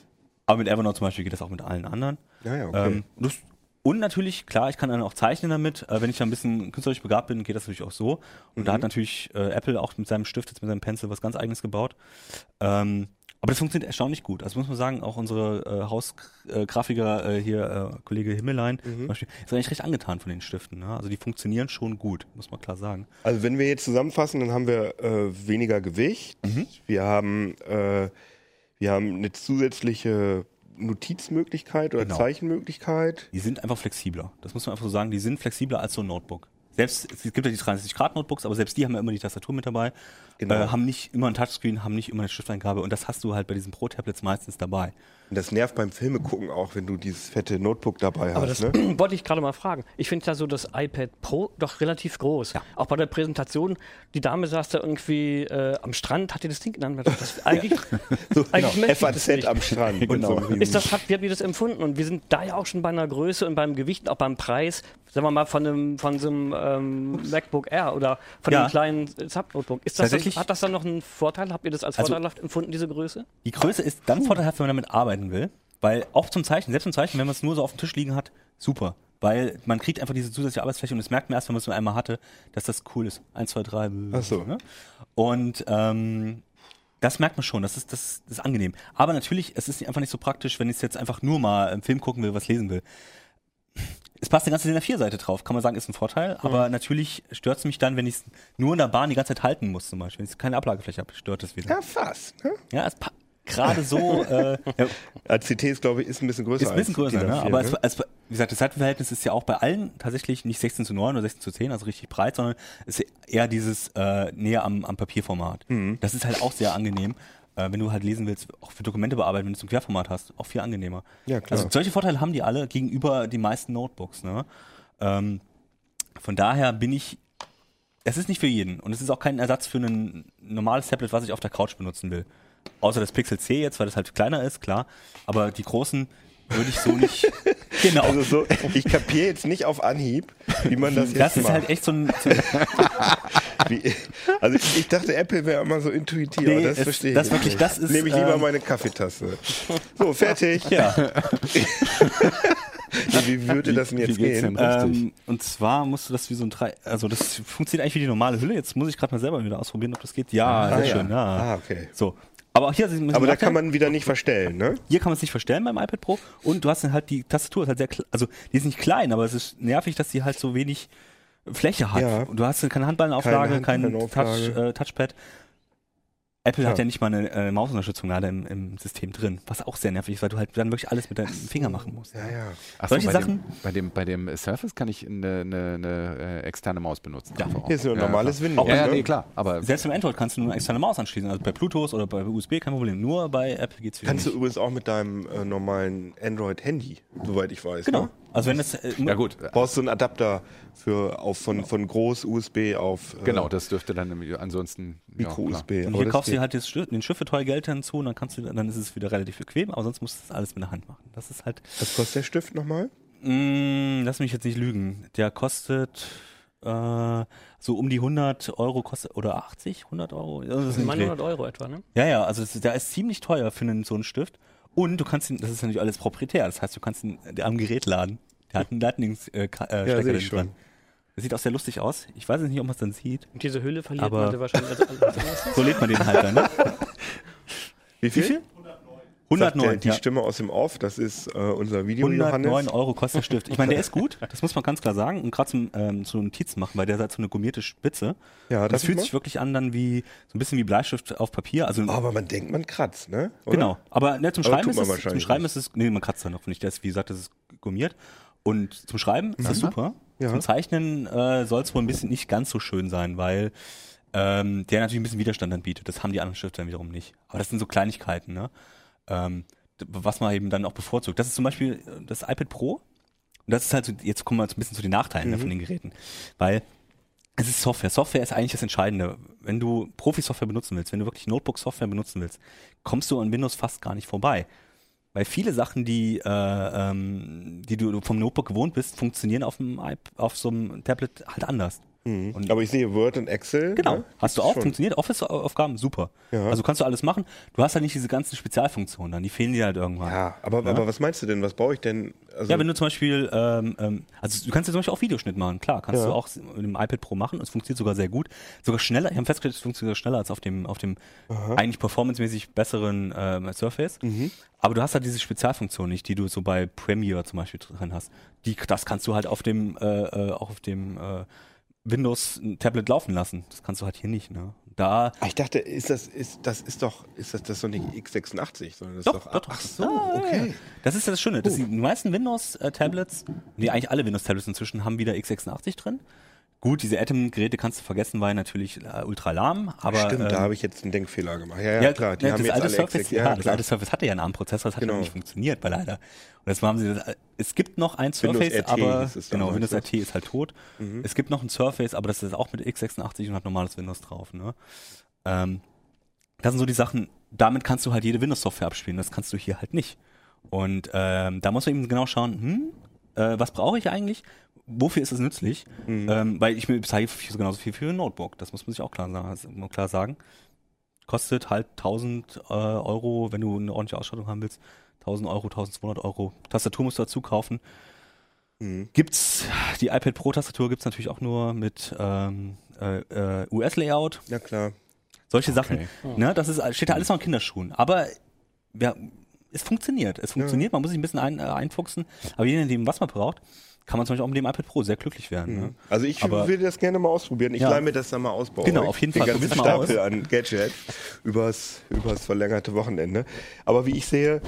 Aber mit Evernote zum Beispiel geht das auch mit allen anderen. Ja, ja, okay. Ähm, das, und natürlich, klar, ich kann dann auch zeichnen damit. Äh, wenn ich da ein bisschen künstlerisch begabt bin, geht das natürlich auch so. Und Mhm. da hat natürlich äh, Apple auch mit seinem Stift, jetzt mit seinem Pencil, was ganz eigenes gebaut. Ähm, aber das funktioniert erstaunlich gut. Also muss man sagen, auch unsere äh, Hausgrafiker äh, hier, äh, Kollege Himmelein Mhm. zum Beispiel, ist eigentlich recht angetan von den Stiften. Ne? Also die funktionieren schon gut, muss man klar sagen. Also wenn wir jetzt zusammenfassen, dann haben wir äh, weniger Gewicht. Mhm. Wir haben äh, wir haben eine zusätzliche Notizmöglichkeit oder Genau. Zeichenmöglichkeit. Die sind einfach flexibler. Das muss man einfach so sagen. Die sind flexibler als so ein Notebook. Selbst, es gibt ja die 63-Grad-Notebooks, aber selbst die haben ja immer die Tastatur mit dabei, Genau. äh, haben nicht immer ein Touchscreen, haben nicht immer eine Stifteingabe und das hast du halt bei diesen Pro-Tablets meistens dabei. Und das nervt beim Filme gucken auch, wenn du dieses fette Notebook dabei Aber hast. das ne? (clears throat) wollte ich gerade mal fragen. Ich finde ja so das iPad Pro doch relativ groß. Ja. Auch bei der Präsentation, die Dame saß da irgendwie äh, am Strand, hat die das Ding genannt. Das, eigentlich (laughs) (laughs) So, eigentlich möchte ich das FAZ nicht. am Strand. (laughs) und Genau. so. ist das, hat, wie habt ihr das empfunden? Und wir sind da ja auch schon bei einer Größe und beim Gewicht, und auch beim Preis, sagen wir mal, von, einem, von so einem ähm, MacBook Air oder von Ja. einem kleinen Sub-Notebook. Ist das, Tatsächlich- das, hat das dann noch einen Vorteil? Habt ihr das als Also- vorteilhaft empfunden, diese Größe? Die Größe ist dann vorteilhaft, wenn man damit arbeiten will, weil auch zum Zeichnen, selbst zum Zeichnen, wenn man es nur so auf dem Tisch liegen hat, super. Weil man kriegt einfach diese zusätzliche Arbeitsfläche und das merkt man erst, wenn man es nur einmal hatte, dass das cool ist. Eins, zwei, drei. Ach so. Ne? Und ähm, das merkt man schon, das ist, das, das ist angenehm. Aber natürlich, es ist einfach nicht so praktisch, wenn ich jetzt einfach nur mal einen Film gucken will, was lesen will. Es passt eine ganze DIN A4-Seite drauf, kann man sagen, ist ein Vorteil. Aber natürlich stört es mich dann, wenn ich es nur in der Bahn die ganze Zeit halten muss, zum Beispiel. Wenn ich keine Ablagefläche habe, stört es wieder. Ja, fast. Ne? Ja, es pa- gerade so. äh, (laughs) ja, ACT ist, glaube ich, ist ein bisschen größer. ist ein bisschen als größer, ne? A4, aber ne? es, es, wie gesagt, das Seitenverhältnis ist ja auch bei allen tatsächlich nicht 16 zu 9 oder 16 zu 10, also richtig breit, sondern es ist eher dieses äh, näher am, am Papierformat. Mhm. Das ist halt auch sehr angenehm, äh, wenn du halt lesen willst, auch für Dokumente bearbeiten, wenn du es im Querformat hast, auch viel angenehmer. Ja, klar. Also solche Vorteile haben die alle gegenüber den meisten Notebooks. Ne? Ähm, von daher bin ich es ist nicht für jeden und es ist auch kein Ersatz für ein normales Tablet, was ich auf der Couch benutzen will. Außer das Pixel C jetzt, weil das halt kleiner ist, klar. Aber die großen würde ich so nicht. (laughs) genau. Also so, ich kapiere jetzt nicht auf Anhieb, wie man das jetzt das ist macht. halt echt so ein. (laughs) So Wie, also ich, ich dachte, Apple wäre immer so intuitiv, Nee, aber das es- verstehe ich das jetzt wirklich, nicht. das ist, Nehme ich lieber ähm, meine Kaffeetasse. So, fertig. ja. (laughs) Nee, wie würde das denn wie jetzt geht's gehen? denn? Richtig. ähm, und zwar musst du das wie so ein drei. Also das funktioniert eigentlich wie die normale Hülle. Jetzt muss ich gerade mal selber wieder ausprobieren, ob das geht. Ja, Ah, sehr ja. schön. Ja. Ah, okay. So. Aber hier, Sie müssen Aber da kann man wieder nicht verstellen, ne? Hier kann man es nicht verstellen beim iPad Pro und du hast dann halt die Tastatur ist halt sehr also die ist nicht klein, aber es ist nervig, dass die halt so wenig Fläche hat. Ja. Und Du hast keine Handballenauflage, Keine kein Handballenauflage. Touch, äh, Touchpad. Apple Ja. hat ja nicht mal eine äh, Mausunterstützung leider im, im System drin, was auch sehr nervig ist, weil du halt dann wirklich alles mit deinem Finger machen musst. Ja, ja. Ach so, solche bei Sachen- Dem, bei, dem, bei dem Surface kann ich eine, eine, eine äh, externe Maus benutzen. Ja. Hier ist nur ein Ja, normales. Windows. Ja, ja, ne? nee, klar. Aber Selbst im Android kannst du nur eine externe Maus anschließen, also bei Bluetooth oder bei USB kein Problem. Nur bei Apple geht's wieder Kannst du nicht. übrigens auch mit deinem äh, normalen Android-Handy, soweit ich weiß. Genau. Ne? Also wenn das äh, ja gut. Brauchst du einen Adapter für auf von, von groß USB auf äh, Genau, das dürfte dann im- ansonsten ja, Micro klar. USB. Und hier kaufst du halt das, den Stift für teuer Geld hinzu und dann kannst du, dann ist es wieder relativ bequem, aber sonst musst du das alles mit der Hand machen. Das ist halt, Was kostet der Stift nochmal? mm, lass mich jetzt nicht lügen. Der kostet äh, so um die 100 Euro kostet, oder 80, 100 Euro? Ja, das Dreh. 900 Euro etwa, ne? ja, ja, also das, der ist ziemlich teuer für einen, so einen Stift. Und du kannst ihn, das ist natürlich alles proprietär, das heißt, du kannst ihn am Gerät laden. Der hat einen Lightning-Stecker äh, Ja, hinten dran. schon. Das sieht auch sehr lustig aus. Ich weiß jetzt nicht, ob man es dann sieht. Und diese Hülle verliert Aber- man wahrscheinlich als, als erstes. So lädt man den halt dann, ne? (laughs) Wie viel? Wie viel? Sagt der, 109, die ja. Stimme aus dem Off, das ist äh, unser Video 109 Johannes. Euro kostet der Stift. Ich meine, der ist gut, das muss man ganz klar sagen. Und gerade zum, ähm, zu Notizen machen, weil der hat so eine gummierte Spitze. Ja, das fühlt sich wirklich an dann wie so ein bisschen wie Bleistift auf Papier. Also Oh, aber man denkt, man kratzt, ne? Oder? genau. Aber ne, zum Aber Schreiben tut ist es, zum Schreiben ist es, nee, man kratzt da noch nicht. Der ist, wie gesagt, das ist gummiert. Und zum Schreiben ist das super. Ja. Zum Zeichnen äh, soll es wohl ein bisschen nicht ganz so schön sein, weil ähm, der natürlich ein bisschen Widerstand dann bietet. Das haben die anderen Stifte dann wiederum nicht. Aber das sind so Kleinigkeiten, ne? Ähm, was man eben dann auch bevorzugt. Das ist zum Beispiel äh, das iPad Pro. Und das ist halt so, jetzt kommen wir jetzt ein bisschen zu den Nachteilen ne, Mhm. von den Geräten. Weil es ist Software. Software ist eigentlich das Entscheidende. Wenn du Profi-Software benutzen willst, wenn du wirklich Notebook-Software benutzen willst, kommst du an Windows fast gar nicht vorbei. Weil viele Sachen, die, äh, ähm, die du vom Notebook gewohnt bist, funktionieren auf, dem auf so einem Tablet halt anders. Mhm. Und- Aber ich sehe Word und Excel. Genau. Ne? Hast du auch, schon. funktioniert Office-Aufgaben, super. Ja. Also kannst du alles machen. Du hast halt nicht diese ganzen Spezialfunktionen dann, die fehlen dir halt irgendwann. Ja, aber, Ja. aber was meinst du denn? Was brauche ich denn? Also, Ja, wenn du zum Beispiel, ähm, ähm, also du kannst ja zum Beispiel auch Videoschnitt machen, klar, kannst Ja. du auch mit dem iPad Pro machen. Es funktioniert sogar sehr gut. Sogar schneller, ich habe festgestellt, es funktioniert sogar schneller als auf dem, auf dem eigentlich performancemäßig besseren ähm, Surface. Mhm. Aber du hast halt diese Spezialfunktion nicht, die du so bei Premiere zum Beispiel drin hast. Die, das kannst du halt auf dem, äh, äh, auch auf dem äh, Windows-Tablet laufen lassen. Das kannst du halt hier nicht, ne? Da ich dachte, ist das, ist, das ist doch, ist das, das ist doch nicht x86, sondern das Doch, ist doch, doch, doch. ach so, Ah, okay. Das ist ja das Schöne. Das die meisten Windows-Tablets, nee, eigentlich alle Windows-Tablets inzwischen haben wieder x86 drin. Gut, diese Atom-Geräte kannst du vergessen, weil natürlich äh, ultra lahm, aber. Stimmt, ähm, da habe ich jetzt einen Denkfehler gemacht. Ja, ja, ja, klar, die ne, haben das jetzt alte alle Surface, exakt- ja, das alte Surface hatte ja einen ARM-Prozessor, das hat Genau. ja nicht funktioniert, bei leider. Und deswegen haben sie das, es gibt noch ein Surface, RT aber genau, damals, Windows ne? RT ist halt tot. Mhm. Es gibt noch ein Surface, aber das ist auch mit x86 und hat normales Windows drauf. Ne? Ähm, das sind so die Sachen, damit kannst du halt jede Windows-Software abspielen, das kannst du hier halt nicht. Und ähm, da muss man eben genau schauen, hm, äh, was brauche ich eigentlich? Wofür ist es nützlich? Mhm. Ähm, weil ich mir bezahle genauso viel für ein Notebook. Das muss man sich auch klar, sagen- klar sagen. Kostet halt 1000 äh, Euro, wenn du eine ordentliche Ausstattung haben willst. 1000 Euro, 1200 Euro. Tastatur musst du dazu kaufen. Mhm. Gibt's, die iPad Pro Tastatur gibt's natürlich auch nur mit ähm, äh, äh, US-Layout. Ja, klar. Solche Sachen. Okay. Ne, das ist, steht da alles noch in Kinderschuhen. Aber ja, es funktioniert. Es funktioniert. Man muss sich ein bisschen ein, äh, einfuchsen. Aber je nachdem, was man braucht, kann man zum Beispiel auch mit dem iPad Pro sehr glücklich werden. Ne? Also ich Aber- würde das gerne mal ausprobieren. Ich Ja. leih mir das dann mal aus bei Genau, auf jeden Den Fall. ganzen Probier's mal Stapel an Gadgets übers, übers verlängerte Wochenende. Aber wie ich sehe,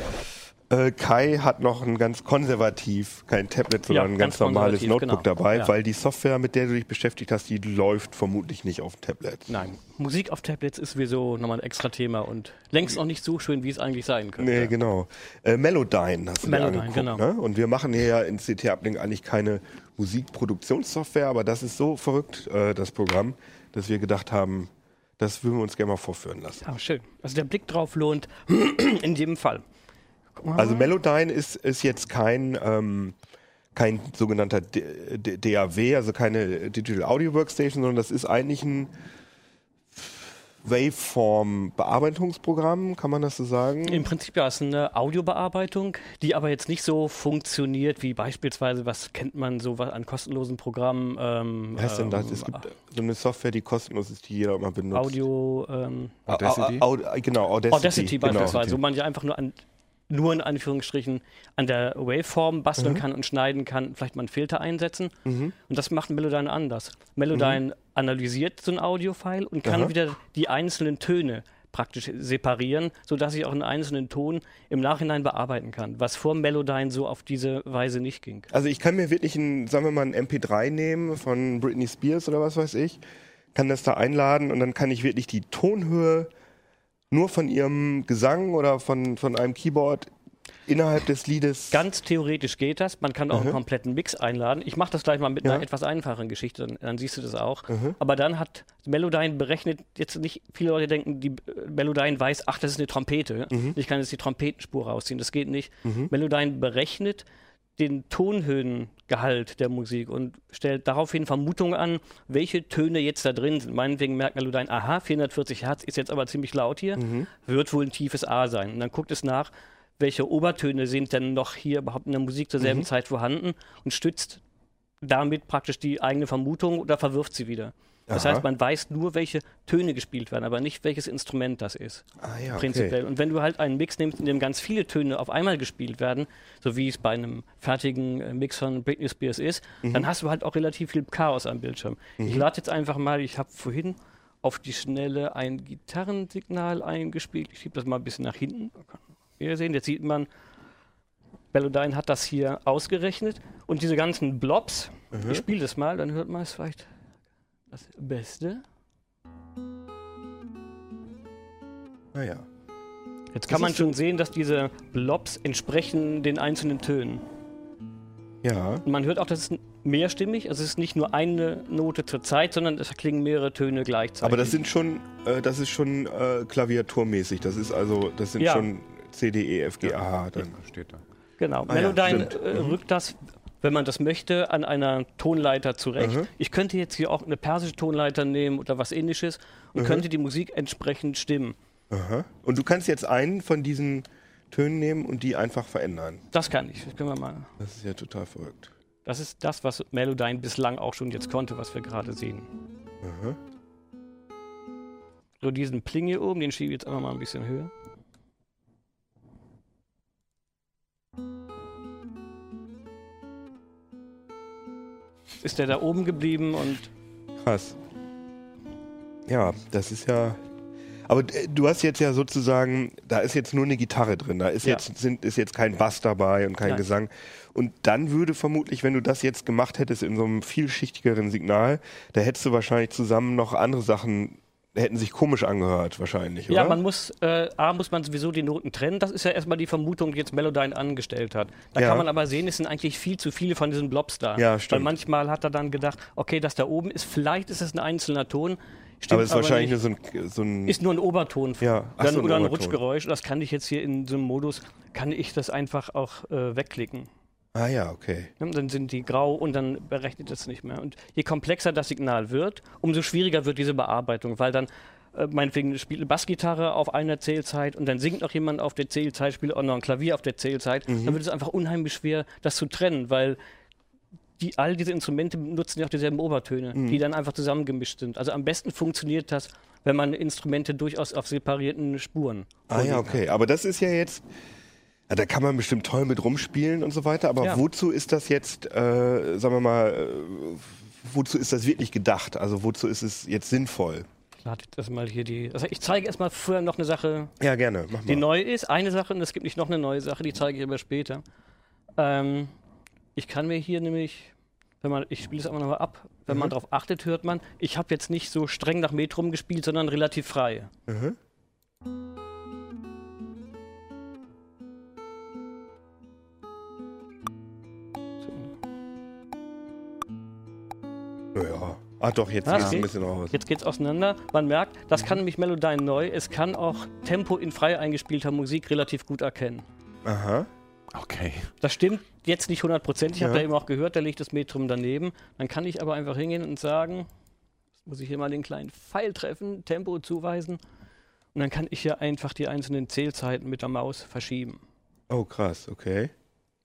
äh, Kai hat noch ein ganz konservativ, kein Tablet, sondern Ja, ein ganz, ganz normales konservativ, Notebook genau. dabei, Ja. weil die Software, mit der du dich beschäftigt hast, die läuft vermutlich nicht auf dem Tablet. Nein, Musik auf Tablets ist sowieso nochmal ein extra Thema und längst noch nicht so schön, wie es eigentlich sein könnte. Nee, genau. Äh, Melodyne hast du Melodyne, angeguckt, genau. ne? Und wir machen hier ja in CT Uplink eigentlich keine Musikproduktionssoftware, aber das ist so verrückt, äh, das Programm, dass wir gedacht haben, das würden wir uns gerne mal vorführen lassen. Ja, schön. Also der Blick drauf lohnt (clears throat) in jedem Fall. Also Melodyne ist, ist jetzt kein, ähm, kein sogenannter D D DAW, also keine Digital Audio Workstation, sondern das ist eigentlich ein Waveform-Bearbeitungsprogramm, kann man das so sagen? Im Prinzip ja, es ist eine Audiobearbeitung, die aber jetzt nicht so funktioniert wie beispielsweise, was kennt man so an kostenlosen Programmen? Ähm, Was heißt denn das? ähm, Es gibt so eine Software, die kostenlos ist, die jeder mal benutzt. Audio, ähm, Audacity? Au- au- au- genau, Audacity. Audacity genau. beispielsweise, wo man ja einfach nur an nur in Anführungsstrichen an der Waveform basteln kann und schneiden kann, vielleicht mal einen Filter einsetzen. Und das macht Melodyne anders. Melodyne analysiert so ein Audio-File und kann Aha. wieder die einzelnen Töne praktisch separieren, sodass ich auch einen einzelnen Ton im Nachhinein bearbeiten kann, was vor Melodyne so auf diese Weise nicht ging. Also ich kann mir wirklich ein, sagen wir mal, ein MP3 nehmen von Britney Spears oder was weiß ich, kann das da einladen und dann kann ich wirklich die Tonhöhe nur von ihrem Gesang oder von, von einem Keyboard innerhalb des Liedes. Ganz theoretisch geht das. Man kann auch einen kompletten Mix einladen. Ich mache das gleich mal mit Ja. einer etwas einfacheren Geschichte, dann, dann siehst du das auch. Aber dann hat Melodyne berechnet, jetzt nicht viele Leute denken, die Melodyne weiß, ach, das ist eine Trompete. Ich kann jetzt die Trompetenspur rausziehen. Das geht nicht. Melodyne berechnet den Tonhöhengehalt der Musik und stellt daraufhin Vermutungen an, welche Töne jetzt da drin sind. Meinetwegen merkt Melodyne, aha, 440 Hertz ist jetzt aber ziemlich laut hier, wird wohl ein tiefes A sein. Und dann guckt es nach, welche Obertöne sind denn noch hier überhaupt in der Musik zur selben Zeit vorhanden und stützt damit praktisch die eigene Vermutung oder verwirft sie wieder. Das Aha. heißt, man weiß nur, welche Töne gespielt werden, aber nicht, welches Instrument das ist. ah, ja, Prinzipiell. Okay. Und wenn du halt einen Mix nimmst, in dem ganz viele Töne auf einmal gespielt werden, so wie es bei einem fertigen äh, Mix von Britney Spears ist, Mhm. dann hast du halt auch relativ viel Chaos am Bildschirm. Ich lade jetzt einfach mal, ich habe vorhin auf die Schnelle ein Gitarrensignal eingespielt. Ich schiebe das mal ein bisschen nach hinten. Hier sehen, jetzt sieht man, Melodyne hat das hier ausgerechnet und diese ganzen Blobs, ich spiele das mal, dann hört man es vielleicht das Beste. Naja. Jetzt kann Das man schon sehen, dass diese Blobs entsprechen den einzelnen Tönen. Ja. Und man hört auch, das ist mehrstimmig. Also es ist nicht nur eine Note zur Zeit, sondern es klingen mehrere Töne gleichzeitig. Aber das sind schon, äh, das ist schon äh, klaviaturmäßig. Das ist also, das sind Ja. schon C, D, E, F, G, A, H. Dann. Steht da. Genau. Ah ja, Melodyne stimmt. äh, rückt das, wenn man das möchte, an einer Tonleiter zurecht. Mhm. Ich könnte jetzt hier auch eine persische Tonleiter nehmen oder was ähnliches und könnte die Musik entsprechend stimmen. Aha. Und du kannst jetzt einen von diesen Tönen nehmen und die einfach verändern. Das kann ich. Das können wir mal. Das ist ja total verrückt. Das ist das, was Melodyne bislang auch schon jetzt konnte, was wir gerade sehen. Aha. So diesen Pling hier oben, den schiebe ich jetzt einfach mal ein bisschen höher. Ist der da oben geblieben und Krass. Ja, das ist ja. Aber äh, du hast jetzt ja sozusagen, da ist jetzt nur eine Gitarre drin, da ist, Ja. jetzt, sind, ist jetzt kein Bass dabei und kein Nein. Gesang. Und dann würde vermutlich, wenn du das jetzt gemacht hättest in so einem vielschichtigeren Signal, da hättest du wahrscheinlich zusammen noch andere Sachen, hätten sich komisch angehört wahrscheinlich, oder? Ja, man muss, äh, A, muss man sowieso die Noten trennen. Das ist ja erstmal die Vermutung, die jetzt Melodyne angestellt hat. Da Ja. kann man aber sehen, es sind eigentlich viel zu viele von diesen Blobs da. Ja, Weil stimmt. manchmal hat er dann gedacht, okay, das da oben ist, vielleicht ist es ein einzelner Ton. Stimmt aber es ist wahrscheinlich nicht. nur so ein, so ein ist nur ein Oberton Ja, ach dann, so, ein oder ein Oberton. Rutschgeräusch. Das kann ich jetzt hier in so einem Modus, kann ich das einfach auch äh, wegklicken. Ah ja, okay. Ja, Dann sind die grau und dann berechnet es nicht mehr. Und je komplexer das Signal wird, umso schwieriger wird diese Bearbeitung, weil dann äh, meinetwegen spielt eine Bassgitarre auf einer Zählzeit und dann singt noch jemand auf der Zählzeit, spielt auch noch ein Klavier auf der Zählzeit. Dann wird es einfach unheimlich schwer, das zu trennen, weil die, all diese Instrumente nutzen ja auch dieselben Obertöne, die dann einfach zusammengemischt sind. Also am besten funktioniert das, wenn man Instrumente durchaus auf separierten Spuren. Ah ja, okay. Aber das ist ja jetzt, ja, da kann man bestimmt toll mit rumspielen und so weiter. Aber Ja. wozu ist das jetzt, äh, sagen wir mal, äh, wozu ist das wirklich gedacht? Also wozu ist es jetzt sinnvoll? Lade jetzt erstmal hier die. Also ich zeige erstmal vorher noch eine Sache, Ja, gerne. Mach die mal. neu ist. Eine Sache, und es gibt nicht noch eine neue Sache, die zeige ich aber später. Ähm, ich kann mir hier nämlich, wenn man, ich spiele es einfach nochmal ab, wenn man darauf achtet, hört man, ich habe jetzt nicht so streng nach Metrum gespielt, sondern relativ frei. Mhm. Ah doch, jetzt Ah, geht's okay. ein bisschen raus. Jetzt geht's auseinander. Man merkt, das kann nämlich Melodyne neu. Es kann auch Tempo in frei eingespielter Musik relativ gut erkennen. Aha. Okay. Das stimmt jetzt nicht hundertprozentig. Ich habe Ja. da eben auch gehört, da liegt das Metrum daneben. Dann kann ich aber einfach hingehen und sagen, jetzt muss ich hier mal den kleinen Pfeil treffen, Tempo zuweisen. Und dann kann ich hier einfach die einzelnen Zählzeiten mit der Maus verschieben. Oh, krass, okay.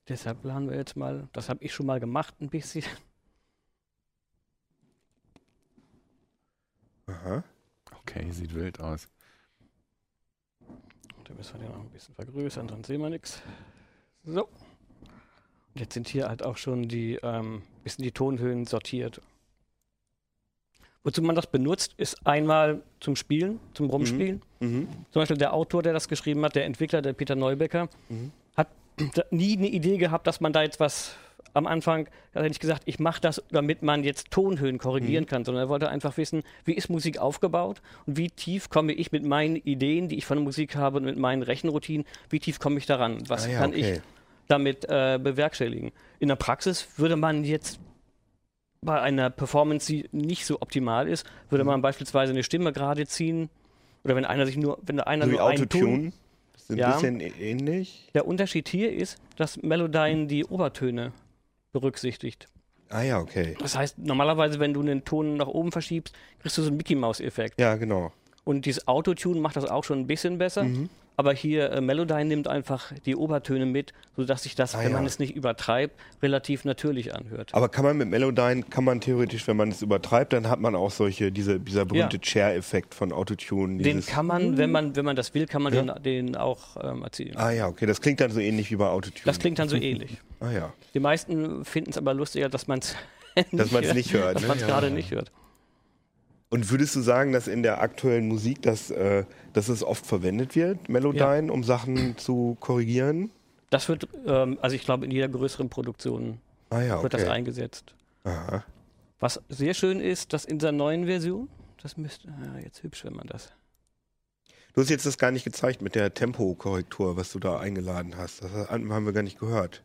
Deshalb planen wir jetzt mal, das habe ich schon mal gemacht ein bisschen. Aha. Okay, sieht wild aus. Da müssen wir den noch ein bisschen vergrößern, dann sehen wir nichts. So. Und jetzt sind hier halt auch schon die, ähm, bisschen die Tonhöhen sortiert. Wozu man das benutzt, ist einmal zum Spielen, zum Rumspielen. Mhm. Zum Beispiel der Autor, der das geschrieben hat, der Entwickler, der Peter Neubecker, Mhm. hat (clears throat) nie eine Idee gehabt, dass man da jetzt was am Anfang, hat er nicht gesagt, ich mache das, damit man jetzt Tonhöhen korrigieren Mhm. kann, sondern er wollte einfach wissen, wie ist Musik aufgebaut und wie tief komme ich mit meinen Ideen, die ich von der Musik habe und mit meinen Rechenroutinen, wie tief komme ich daran? Was Ah ja, kann okay. ich damit äh, bewerkstelligen? In der Praxis würde man jetzt bei einer Performance, die nicht so optimal ist, würde Mhm. man beispielsweise eine Stimme gerade ziehen oder wenn einer sich nur, wenn einer So nur einen Ton Autotune. Das ist ein Ja. bisschen ähnlich. der Unterschied hier ist, dass Melodyne die Obertöne berücksichtigt. Ah ja, okay. Das heißt, normalerweise, wenn du einen Ton nach oben verschiebst, kriegst du so einen Mickey-Maus-Effekt. Ja, genau. Und dieses Autotune macht das auch schon ein bisschen besser. Mhm. Aber hier, äh, Melodyne nimmt einfach die Obertöne mit, sodass sich das, Ah, wenn ja. man es nicht übertreibt, relativ natürlich anhört. Aber kann man mit Melodyne, kann man theoretisch, wenn man es übertreibt, dann hat man auch solche, diese, dieser berühmte Chair-Effekt von Autotune. Den kann man, wenn man, wenn man das will, kann man Ja. den, den auch ähm, erzielen. Ah ja, okay, das klingt dann so ähnlich wie bei Autotune. Das klingt dann so ähnlich. Ah ja. Die meisten finden es aber lustiger, dass man es Dass man's (laughs) nicht hört, Dass ne? man es Ja. gerade nicht hört. Und würdest du sagen, dass in der aktuellen Musik, dass, äh, dass es oft verwendet wird, Melodyne, um Sachen zu korrigieren? Das wird, ähm, also ich glaube, in jeder größeren Produktion Ah ja, wird das okay. eingesetzt. Aha. Was sehr schön ist, dass in der neuen Version, das müsste, ah, jetzt hübsch, wenn man das. Du hast jetzt das gar nicht gezeigt mit der Tempokorrektur, was du da eingeladen hast. Das haben wir gar nicht gehört.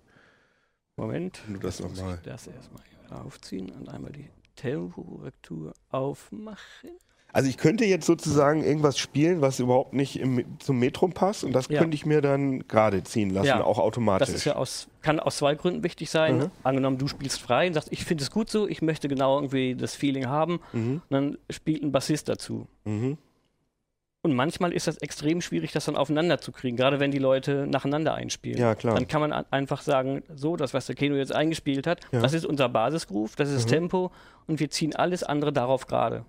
Moment. Du das jetzt muss noch mal- ich Das erstmal hier aufziehen und einmal die Tempokorrektur aufmachen. Also ich könnte jetzt sozusagen irgendwas spielen, was überhaupt nicht im, zum Metrum passt und das Ja. könnte ich mir dann gerade ziehen lassen, Ja. auch automatisch. Das ist ja aus, kann aus zwei Gründen wichtig sein. Mhm. Angenommen, du spielst frei und sagst, ich finde es gut so, ich möchte genau irgendwie das Feeling haben. Mhm. Und dann spielt ein Bassist dazu. Mhm. Und manchmal ist das extrem schwierig, das dann aufeinander zu kriegen, gerade wenn die Leute nacheinander einspielen. Ja, klar. Dann kann man an- einfach sagen, so, das, was der Keno jetzt eingespielt hat, Ja. das ist unser Basisgroove, das ist das Mhm. Tempo und wir ziehen alles andere darauf gerade.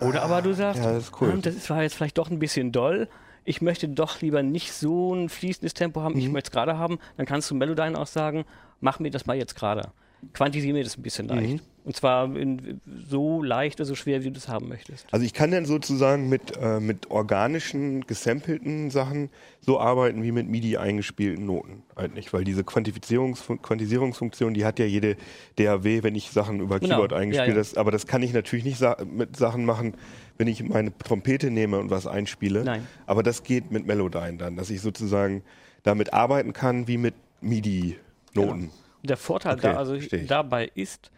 Oder aber du sagst, ja, das ist cool. "Ah, das war jetzt vielleicht doch ein bisschen doll. Ich möchte doch lieber nicht so ein fließendes Tempo haben, ich Mhm. möchte es gerade haben. Dann kannst du Melodyne auch sagen, mach mir das mal jetzt gerade. Quantisiere mir das ein bisschen leicht. Mhm. Und zwar in, so leicht oder so schwer, wie du es haben möchtest. Also ich kann dann sozusagen mit, äh, mit organischen, gesampelten Sachen so arbeiten wie mit MIDI eingespielten Noten eigentlich, weil diese Quantifizierungs Quantisierungsfunktion, die hat ja jede DAW, wenn ich Sachen über Genau. Keyboard eingespielt Ja, ja. Das, aber das kann ich natürlich nicht sa mit Sachen machen, wenn ich meine Trompete nehme und was einspiele. Nein. Aber das geht mit Melodyne dann, dass ich sozusagen damit arbeiten kann wie mit MIDI-Noten. Und der Vorteil Okay, da, also ich. dabei ist,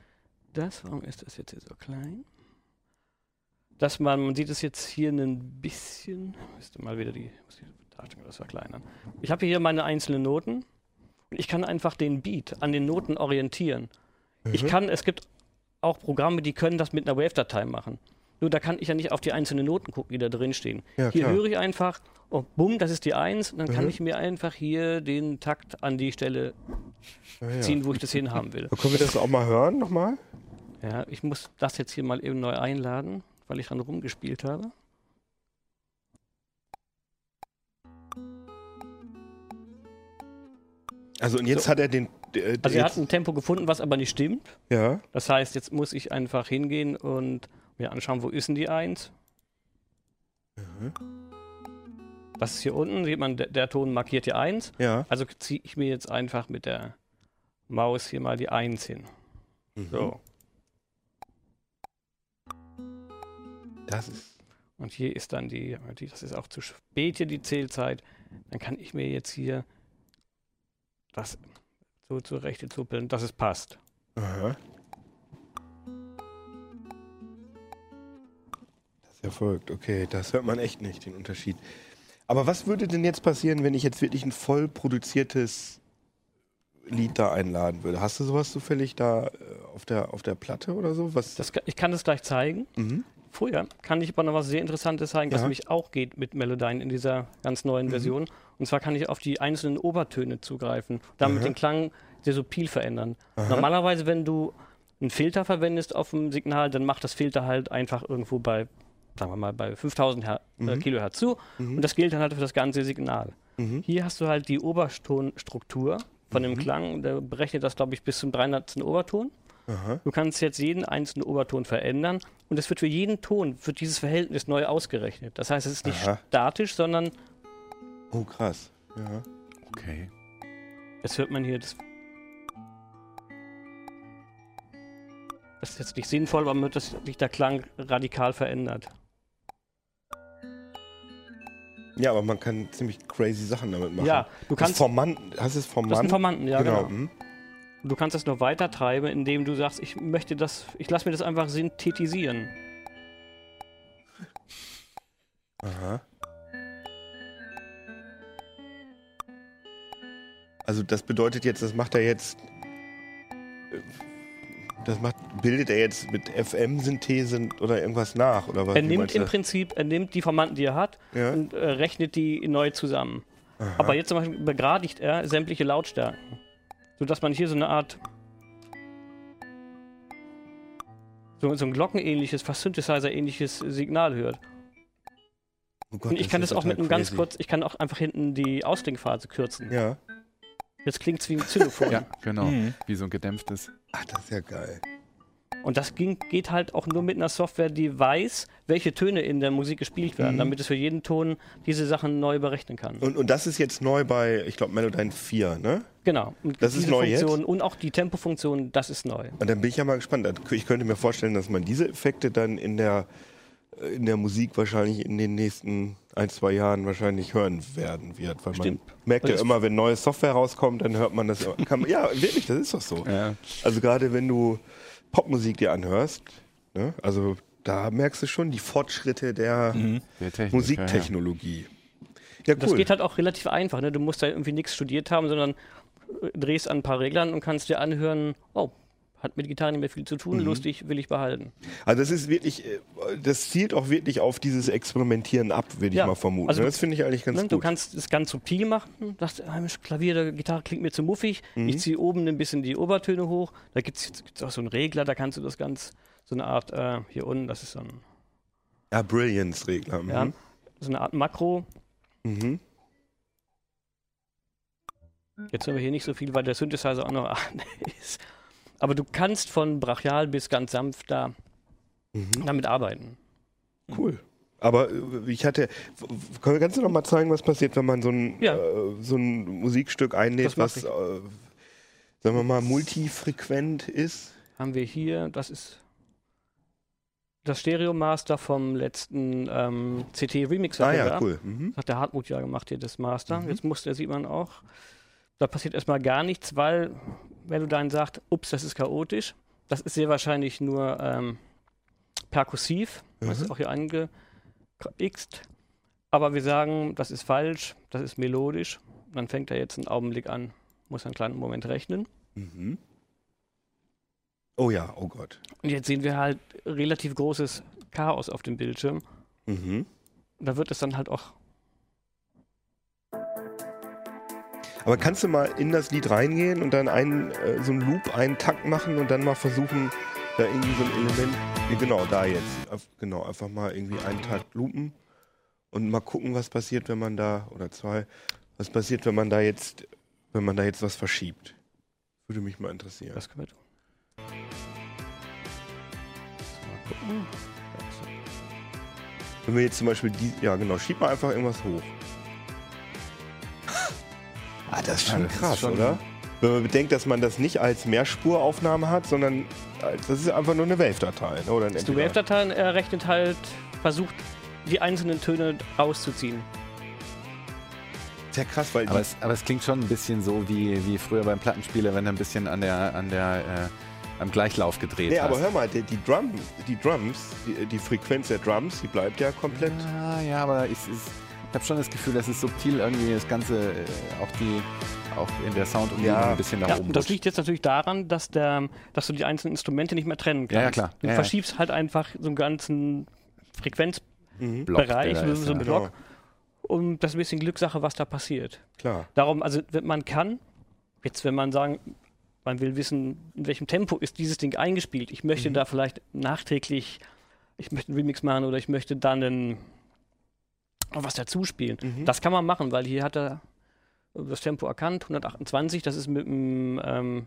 das, warum ist das jetzt hier so klein? Dass man, man sieht es jetzt hier ein bisschen, müsste mal wieder die, muss die Darstellung das verkleinern. Ich habe hier meine einzelnen Noten und ich kann einfach den Beat an den Noten orientieren. Mhm. Ich kann, es gibt auch Programme, die können das mit einer Wave-Datei machen. Nur da kann ich ja nicht auf die einzelnen Noten gucken, die da drin stehen. Ja, hier klar. höre ich einfach, oh, bumm, das ist die Eins, und dann kann Mhm. ich mir einfach hier den Takt an die Stelle Ja, ja. ziehen, wo ich das hinhaben will. Können wir das auch mal hören nochmal? Ja, ich muss das jetzt hier mal eben neu einladen, weil ich dran rumgespielt habe. Also und jetzt So. hat er den... äh, Also er hat ein Tempo gefunden, was aber nicht stimmt. ja, Das heißt, jetzt muss ich einfach hingehen und mir anschauen, wo ist denn die Eins? Mhm. Das ist hier unten, sieht man, der, der Ton markiert die Eins. ja. Also ziehe ich mir jetzt einfach mit der Maus hier mal die Eins hin. Mhm. So. Das ist... Und hier ist dann die, die, das ist auch zu spät hier die Zählzeit. Dann kann ich mir jetzt hier das so zurecht zuppeln, dass es passt. Aha. Das ist verrückt. Okay, das hört man echt nicht, den Unterschied. Aber was würde denn jetzt passieren, wenn ich jetzt wirklich ein voll produziertes Lied da einladen würde? Hast du sowas zufällig da äh, auf der, auf der Platte oder so? Was? Das, ich kann das gleich zeigen. Mhm. Vorher kann ich aber noch was sehr Interessantes zeigen, was Ja. nämlich auch geht mit Melodyne in dieser ganz neuen Mhm. Version. Und zwar kann ich auf die einzelnen Obertöne zugreifen, damit Aha. den Klang sehr subtil verändern. Aha. Normalerweise, wenn du einen Filter verwendest auf dem Signal, dann macht das Filter halt einfach irgendwo bei, sagen wir mal, bei 5000 Her äh, Mhm. Kilohertz zu. Mhm. Und das gilt dann halt für das ganze Signal. Mhm. Hier hast du halt die Obertonstruktur von dem Mhm. Klang. Der berechnet das, glaube ich, bis zum 300. Oberton. Aha. Du kannst jetzt jeden einzelnen Oberton verändern und es wird für jeden Ton, wird dieses Verhältnis neu ausgerechnet. Das heißt, es ist nicht Aha. statisch, sondern Oh, krass. Ja. Okay. jetzt hört man hier das. Das ist jetzt nicht sinnvoll, aber wird das, sich der Klang radikal verändert. ja, aber man kann ziemlich crazy Sachen damit machen. Ja, du Das kannst. Formanten, hast du es Das Formanten? sind Formanten, ja, genau. mhm. Du kannst das noch weiter treiben, indem du sagst, ich möchte das, ich lasse mir das einfach synthetisieren. Aha. Also das bedeutet jetzt, das macht er jetzt, das macht, bildet er jetzt mit FM-Synthese oder irgendwas nach oder was? Er nimmt im? Prinzip, er nimmt die Formanten, die er hat, ja? und äh, rechnet die neu zusammen. Aha. Aber jetzt zum Beispiel begradigt er sämtliche Lautstärken. Sodass man hier so eine Art. So, so ein glockenähnliches, fast Synthesizer-ähnliches Signal hört. Oh Gott, Und ich kann ist das auch mit einem ganz kurz, ich kann auch einfach hinten die Ausklingphase kürzen. Ja. Jetzt klingt es wie ein Xylophon. Ja, genau. Mhm. Wie so ein gedämpftes. Ach, das ist ja geil. Und das ging, geht halt auch nur mit einer Software, die weiß, welche Töne in der Musik gespielt werden, Mhm. damit es für jeden Ton diese Sachen neu berechnen kann. Und, und das ist jetzt neu bei, ich glaube, Melodyne 4, ne? genau. Und Das ist neu jetzt? Funktion und auch die Tempofunktion, das ist neu. Und dann bin ich ja mal gespannt. Ich könnte mir vorstellen, dass man diese Effekte dann in der, äh, in der Musik wahrscheinlich in den nächsten ein, zwei Jahren wahrscheinlich hören werden wird. Weil Stimmt. man merkt ja Das- immer, wenn neue Software rauskommt, dann hört man das. Kann man, ja, wirklich, das ist doch so. Ja. Also gerade wenn du Popmusik dir anhörst, ne? also da merkst du schon die Fortschritte der Mhm. Der Technik, Musiktechnologie. Ja, cool. Das geht halt auch relativ einfach. Ne? Du musst da irgendwie nichts studiert haben, sondern äh, drehst an ein paar Reglern und kannst dir anhören, oh, hat mit Gitarre nicht mehr viel zu tun, Mhm. lustig, will ich behalten. Also das ist wirklich, äh, das zielt auch wirklich auf dieses Experimentieren ab, würde Ja, ich mal vermuten. also ne? das finde ich eigentlich ganz Ne? gut. Du kannst es ganz subtil machen, sagst, ah, Klavier, der Gitarre klingt mir zu muffig, Mhm. ich ziehe oben ein bisschen die Obertöne hoch, da gibt es auch so einen Regler, da kannst du das ganz, so eine Art, äh, hier unten, das ist so, ein, ja, Brilliance-Regler. Mhm. ja, so eine Art Makro. Mhm. Jetzt haben wir hier nicht so viel, weil der Synthesizer auch noch (laughs) an ist. Aber du kannst von brachial bis ganz sanft da damit arbeiten. Cool. Aber äh, ich hatte, kannst du noch mal zeigen, was passiert, wenn man so ein, Ja. äh, so ein Musikstück einlädt, was, äh, sagen wir mal, multifrequent ist? Haben wir hier, das ist das Stereo Master vom letzten ähm, CT Remix. Ah ja, cool. Mhm. Hat der Hartmut ja gemacht hier, das Master. Jetzt muss der, sieht man auch. Da passiert erstmal gar nichts, weil Melodyne sagt, ups, das ist chaotisch. Das ist sehr wahrscheinlich nur ähm, perkussiv. Das ist auch hier angeixt. Aber wir sagen, das ist falsch, das ist melodisch. Dann fängt er jetzt einen Augenblick an, muss einen kleinen Moment rechnen. Mhm. Oh ja, oh Gott. Und jetzt sehen wir halt relativ großes Chaos auf dem Bildschirm. Mhm. Da wird es dann halt auch Aber kannst du mal in das Lied reingehen und dann einen, äh, so einen Loop, einen Takt machen und dann mal versuchen, da irgendwie so ein Element, ja, genau, da jetzt, genau, einfach mal irgendwie einen Takt loopen und mal gucken, was passiert, wenn man da, oder zwei, was passiert, wenn man da jetzt, wenn man da jetzt was verschiebt. Würde mich mal interessieren. Das können wir tun. Mal gucken. Wenn wir jetzt zum Beispiel die, ja genau, schieb mal einfach irgendwas hoch. Ah, das ist Ja, schon ist krass, schon- oder? Wenn man bedenkt, dass man das nicht als Mehrspuraufnahme hat, sondern als, das ist einfach nur eine Wave-Datei. ne, Oder ein Die MP3. Wave-Dateien errechnet halt, versucht die einzelnen Töne rauszuziehen. Sehr krass, weil Aber es, aber es klingt schon ein bisschen so wie, wie früher beim Plattenspieler, wenn er ein bisschen an der, an der, äh, am Gleichlauf gedreht nee, hast. aber hör mal, die, die, Drum, die Drums, die, die Frequenz der Drums, die bleibt ja komplett. Ja, ja, aber ich, ich, ich habe schon das Gefühl, dass es subtil irgendwie das Ganze, äh, auch die, auch in der Soundumgebung Ja. ein bisschen nach Ja, oben das liegt jetzt natürlich daran, dass, der, dass du die einzelnen Instrumente nicht mehr trennen kannst. Ja, ja, klar. Du Ja, ja. verschiebst halt einfach so einen ganzen Frequenzbereich, da so, so ein ist, ja. Block. Und das ist ein bisschen Glückssache, was da passiert. Klar. Darum, also man kann, jetzt wenn man sagen, man will wissen, in welchem Tempo ist dieses Ding eingespielt. Ich möchte Mhm. da vielleicht nachträglich, ich möchte einen Remix machen oder ich möchte dann einen, was dazu spielen. Mhm. Das kann man machen, weil hier hat er das Tempo erkannt, 128, das ist mit einem ähm,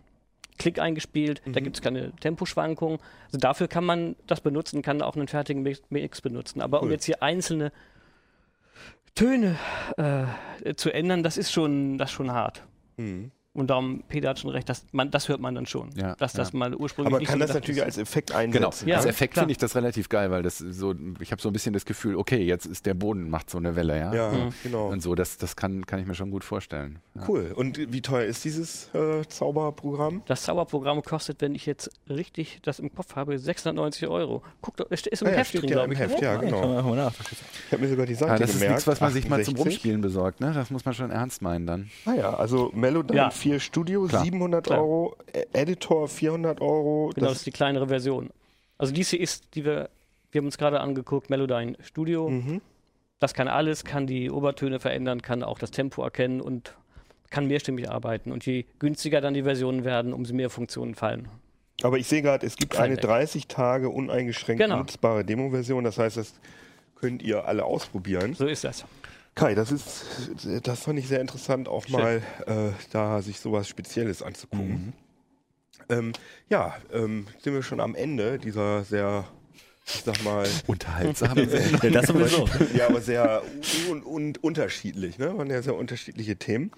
Klick eingespielt, da Mhm. gibt es keine Temposchwankungen. Also dafür kann man das benutzen, kann auch einen fertigen Mix, benutzen. Aber um Cool. jetzt hier einzelne Töne äh, zu ändern, das ist schon, das ist schon hart. Mhm. Und darum, Peter hat schon recht, das, man, das hört man dann schon. Ja, dass das ja. mal ursprünglich Aber kann so das natürlich ist. als Effekt Genau, einsetzen. Ja, als? Effekt finde ich das relativ geil, weil das so, ich habe so ein bisschen das Gefühl, okay, jetzt ist der Boden, macht so eine Welle, ja. ja Mhm. genau. Und so, das, das kann, kann ich mir schon gut vorstellen. Ja. Cool. Und wie teuer ist dieses äh, Zauberprogramm? Das Zauberprogramm kostet, wenn ich jetzt richtig das im Kopf habe, 690 Euro. Guck doch, es ist im Ah ja, Heft steht drin, ja glaube im ich. Heft, ja, Kann genau. Ich habe mir sogar die Seite Ah, das ist gemerkt. nichts, was man sich mal zum 68. Rumspielen besorgt, ne? Das muss man schon ernst meinen dann. Ah ja, also Melodyne Ja. 4 Studio, Klar. 700 Klar. Euros, Ä- Editor 400 Euro. Genau, das das, ist die kleinere Version. Also dies hier ist, die wir, wir haben uns gerade angeguckt, Melodyne Studio. mhm. Das kann alles, kann die Obertöne verändern, kann auch das Tempo erkennen und kann mehrstimmig arbeiten. Und je günstiger dann die Versionen werden, umso mehr Funktionen fallen. Aber ich sehe gerade, es gibt eine weg. 30 Tage uneingeschränkt Genau. nutzbare Demo-Version. Das heißt, das könnt ihr alle ausprobieren. So ist das. Kai, das ist, das fand ich sehr interessant, auch Schön. mal äh, da sich sowas Spezielles anzugucken. Ähm, ja, ähm, sind wir schon am Ende dieser sehr, ich sag mal, (laughs) Unterhaltsame (laughs) Sendung. Ja, das sowieso. ja, aber sehr un und unterschiedlich, ne? Waren ja sehr unterschiedliche Themen.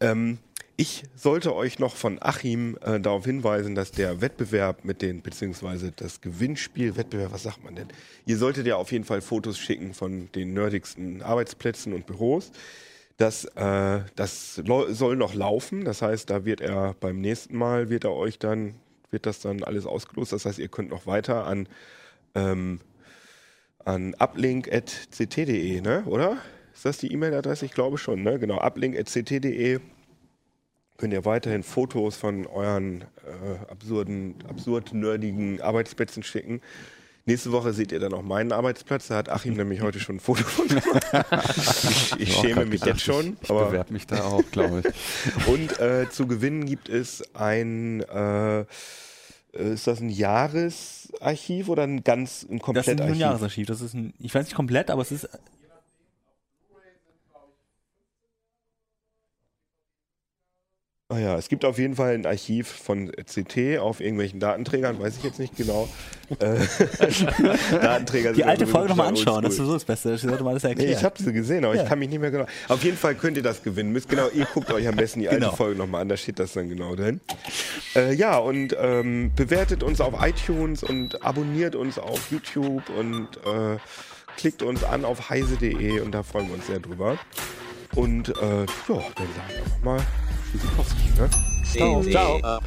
Ähm, ich sollte euch noch von Achim äh, darauf hinweisen, dass der Wettbewerb mit den, beziehungsweise das Gewinnspiel, Wettbewerb, was sagt man denn? Ihr solltet ja auf jeden Fall Fotos schicken von den nerdigsten Arbeitsplätzen und Büros. Das, äh, das soll noch laufen. Das heißt, da wird er beim nächsten Mal wird er euch dann, wird das dann alles ausgelost. Das heißt, ihr könnt noch weiter an ähm, an uplink.ct.de, ne? Oder? Ist das die E-Mail-Adresse? Ich glaube schon, ne? Genau, uplink.ct.de könnt ihr weiterhin Fotos von euren äh, absurden, absurd nerdigen Arbeitsplätzen schicken. Nächste Woche seht ihr dann auch meinen Arbeitsplatz. Da hat Achim nämlich heute schon ein Foto von gemacht. (laughs) Ich, schäme mich gedacht, jetzt schon. Ich, ich aber bewerbe mich da auch, glaube ich. (laughs) und äh, zu gewinnen gibt es ein, äh, ist das ein Jahresarchiv oder ein ganz, ein Das ist ein? Jahresarchiv. Das ist ein, ich weiß nicht komplett, aber es ist Ah ja, es gibt auf jeden Fall ein Archiv von CT auf irgendwelchen Datenträgern, weiß ich jetzt nicht genau. Äh, (laughs) Datenträger Die alte Folge nochmal anschauen, das ist so das Beste. Das sollte man alles erklären. Nee, ich habe sie gesehen, aber ja. ich kann mich nicht mehr genau. Auf jeden Fall könnt ihr das gewinnen. Müsst genau, ihr guckt euch am besten die genau. alte Folge nochmal an, da steht das dann genau drin. Äh, ja, und ähm, bewertet uns auf iTunes und abonniert uns auf YouTube und äh, klickt uns an auf heise.de und da freuen wir uns sehr drüber. Und äh, ja, dann sagen wir nochmal Tschüssikowski. Ne? Ciao. Ciao.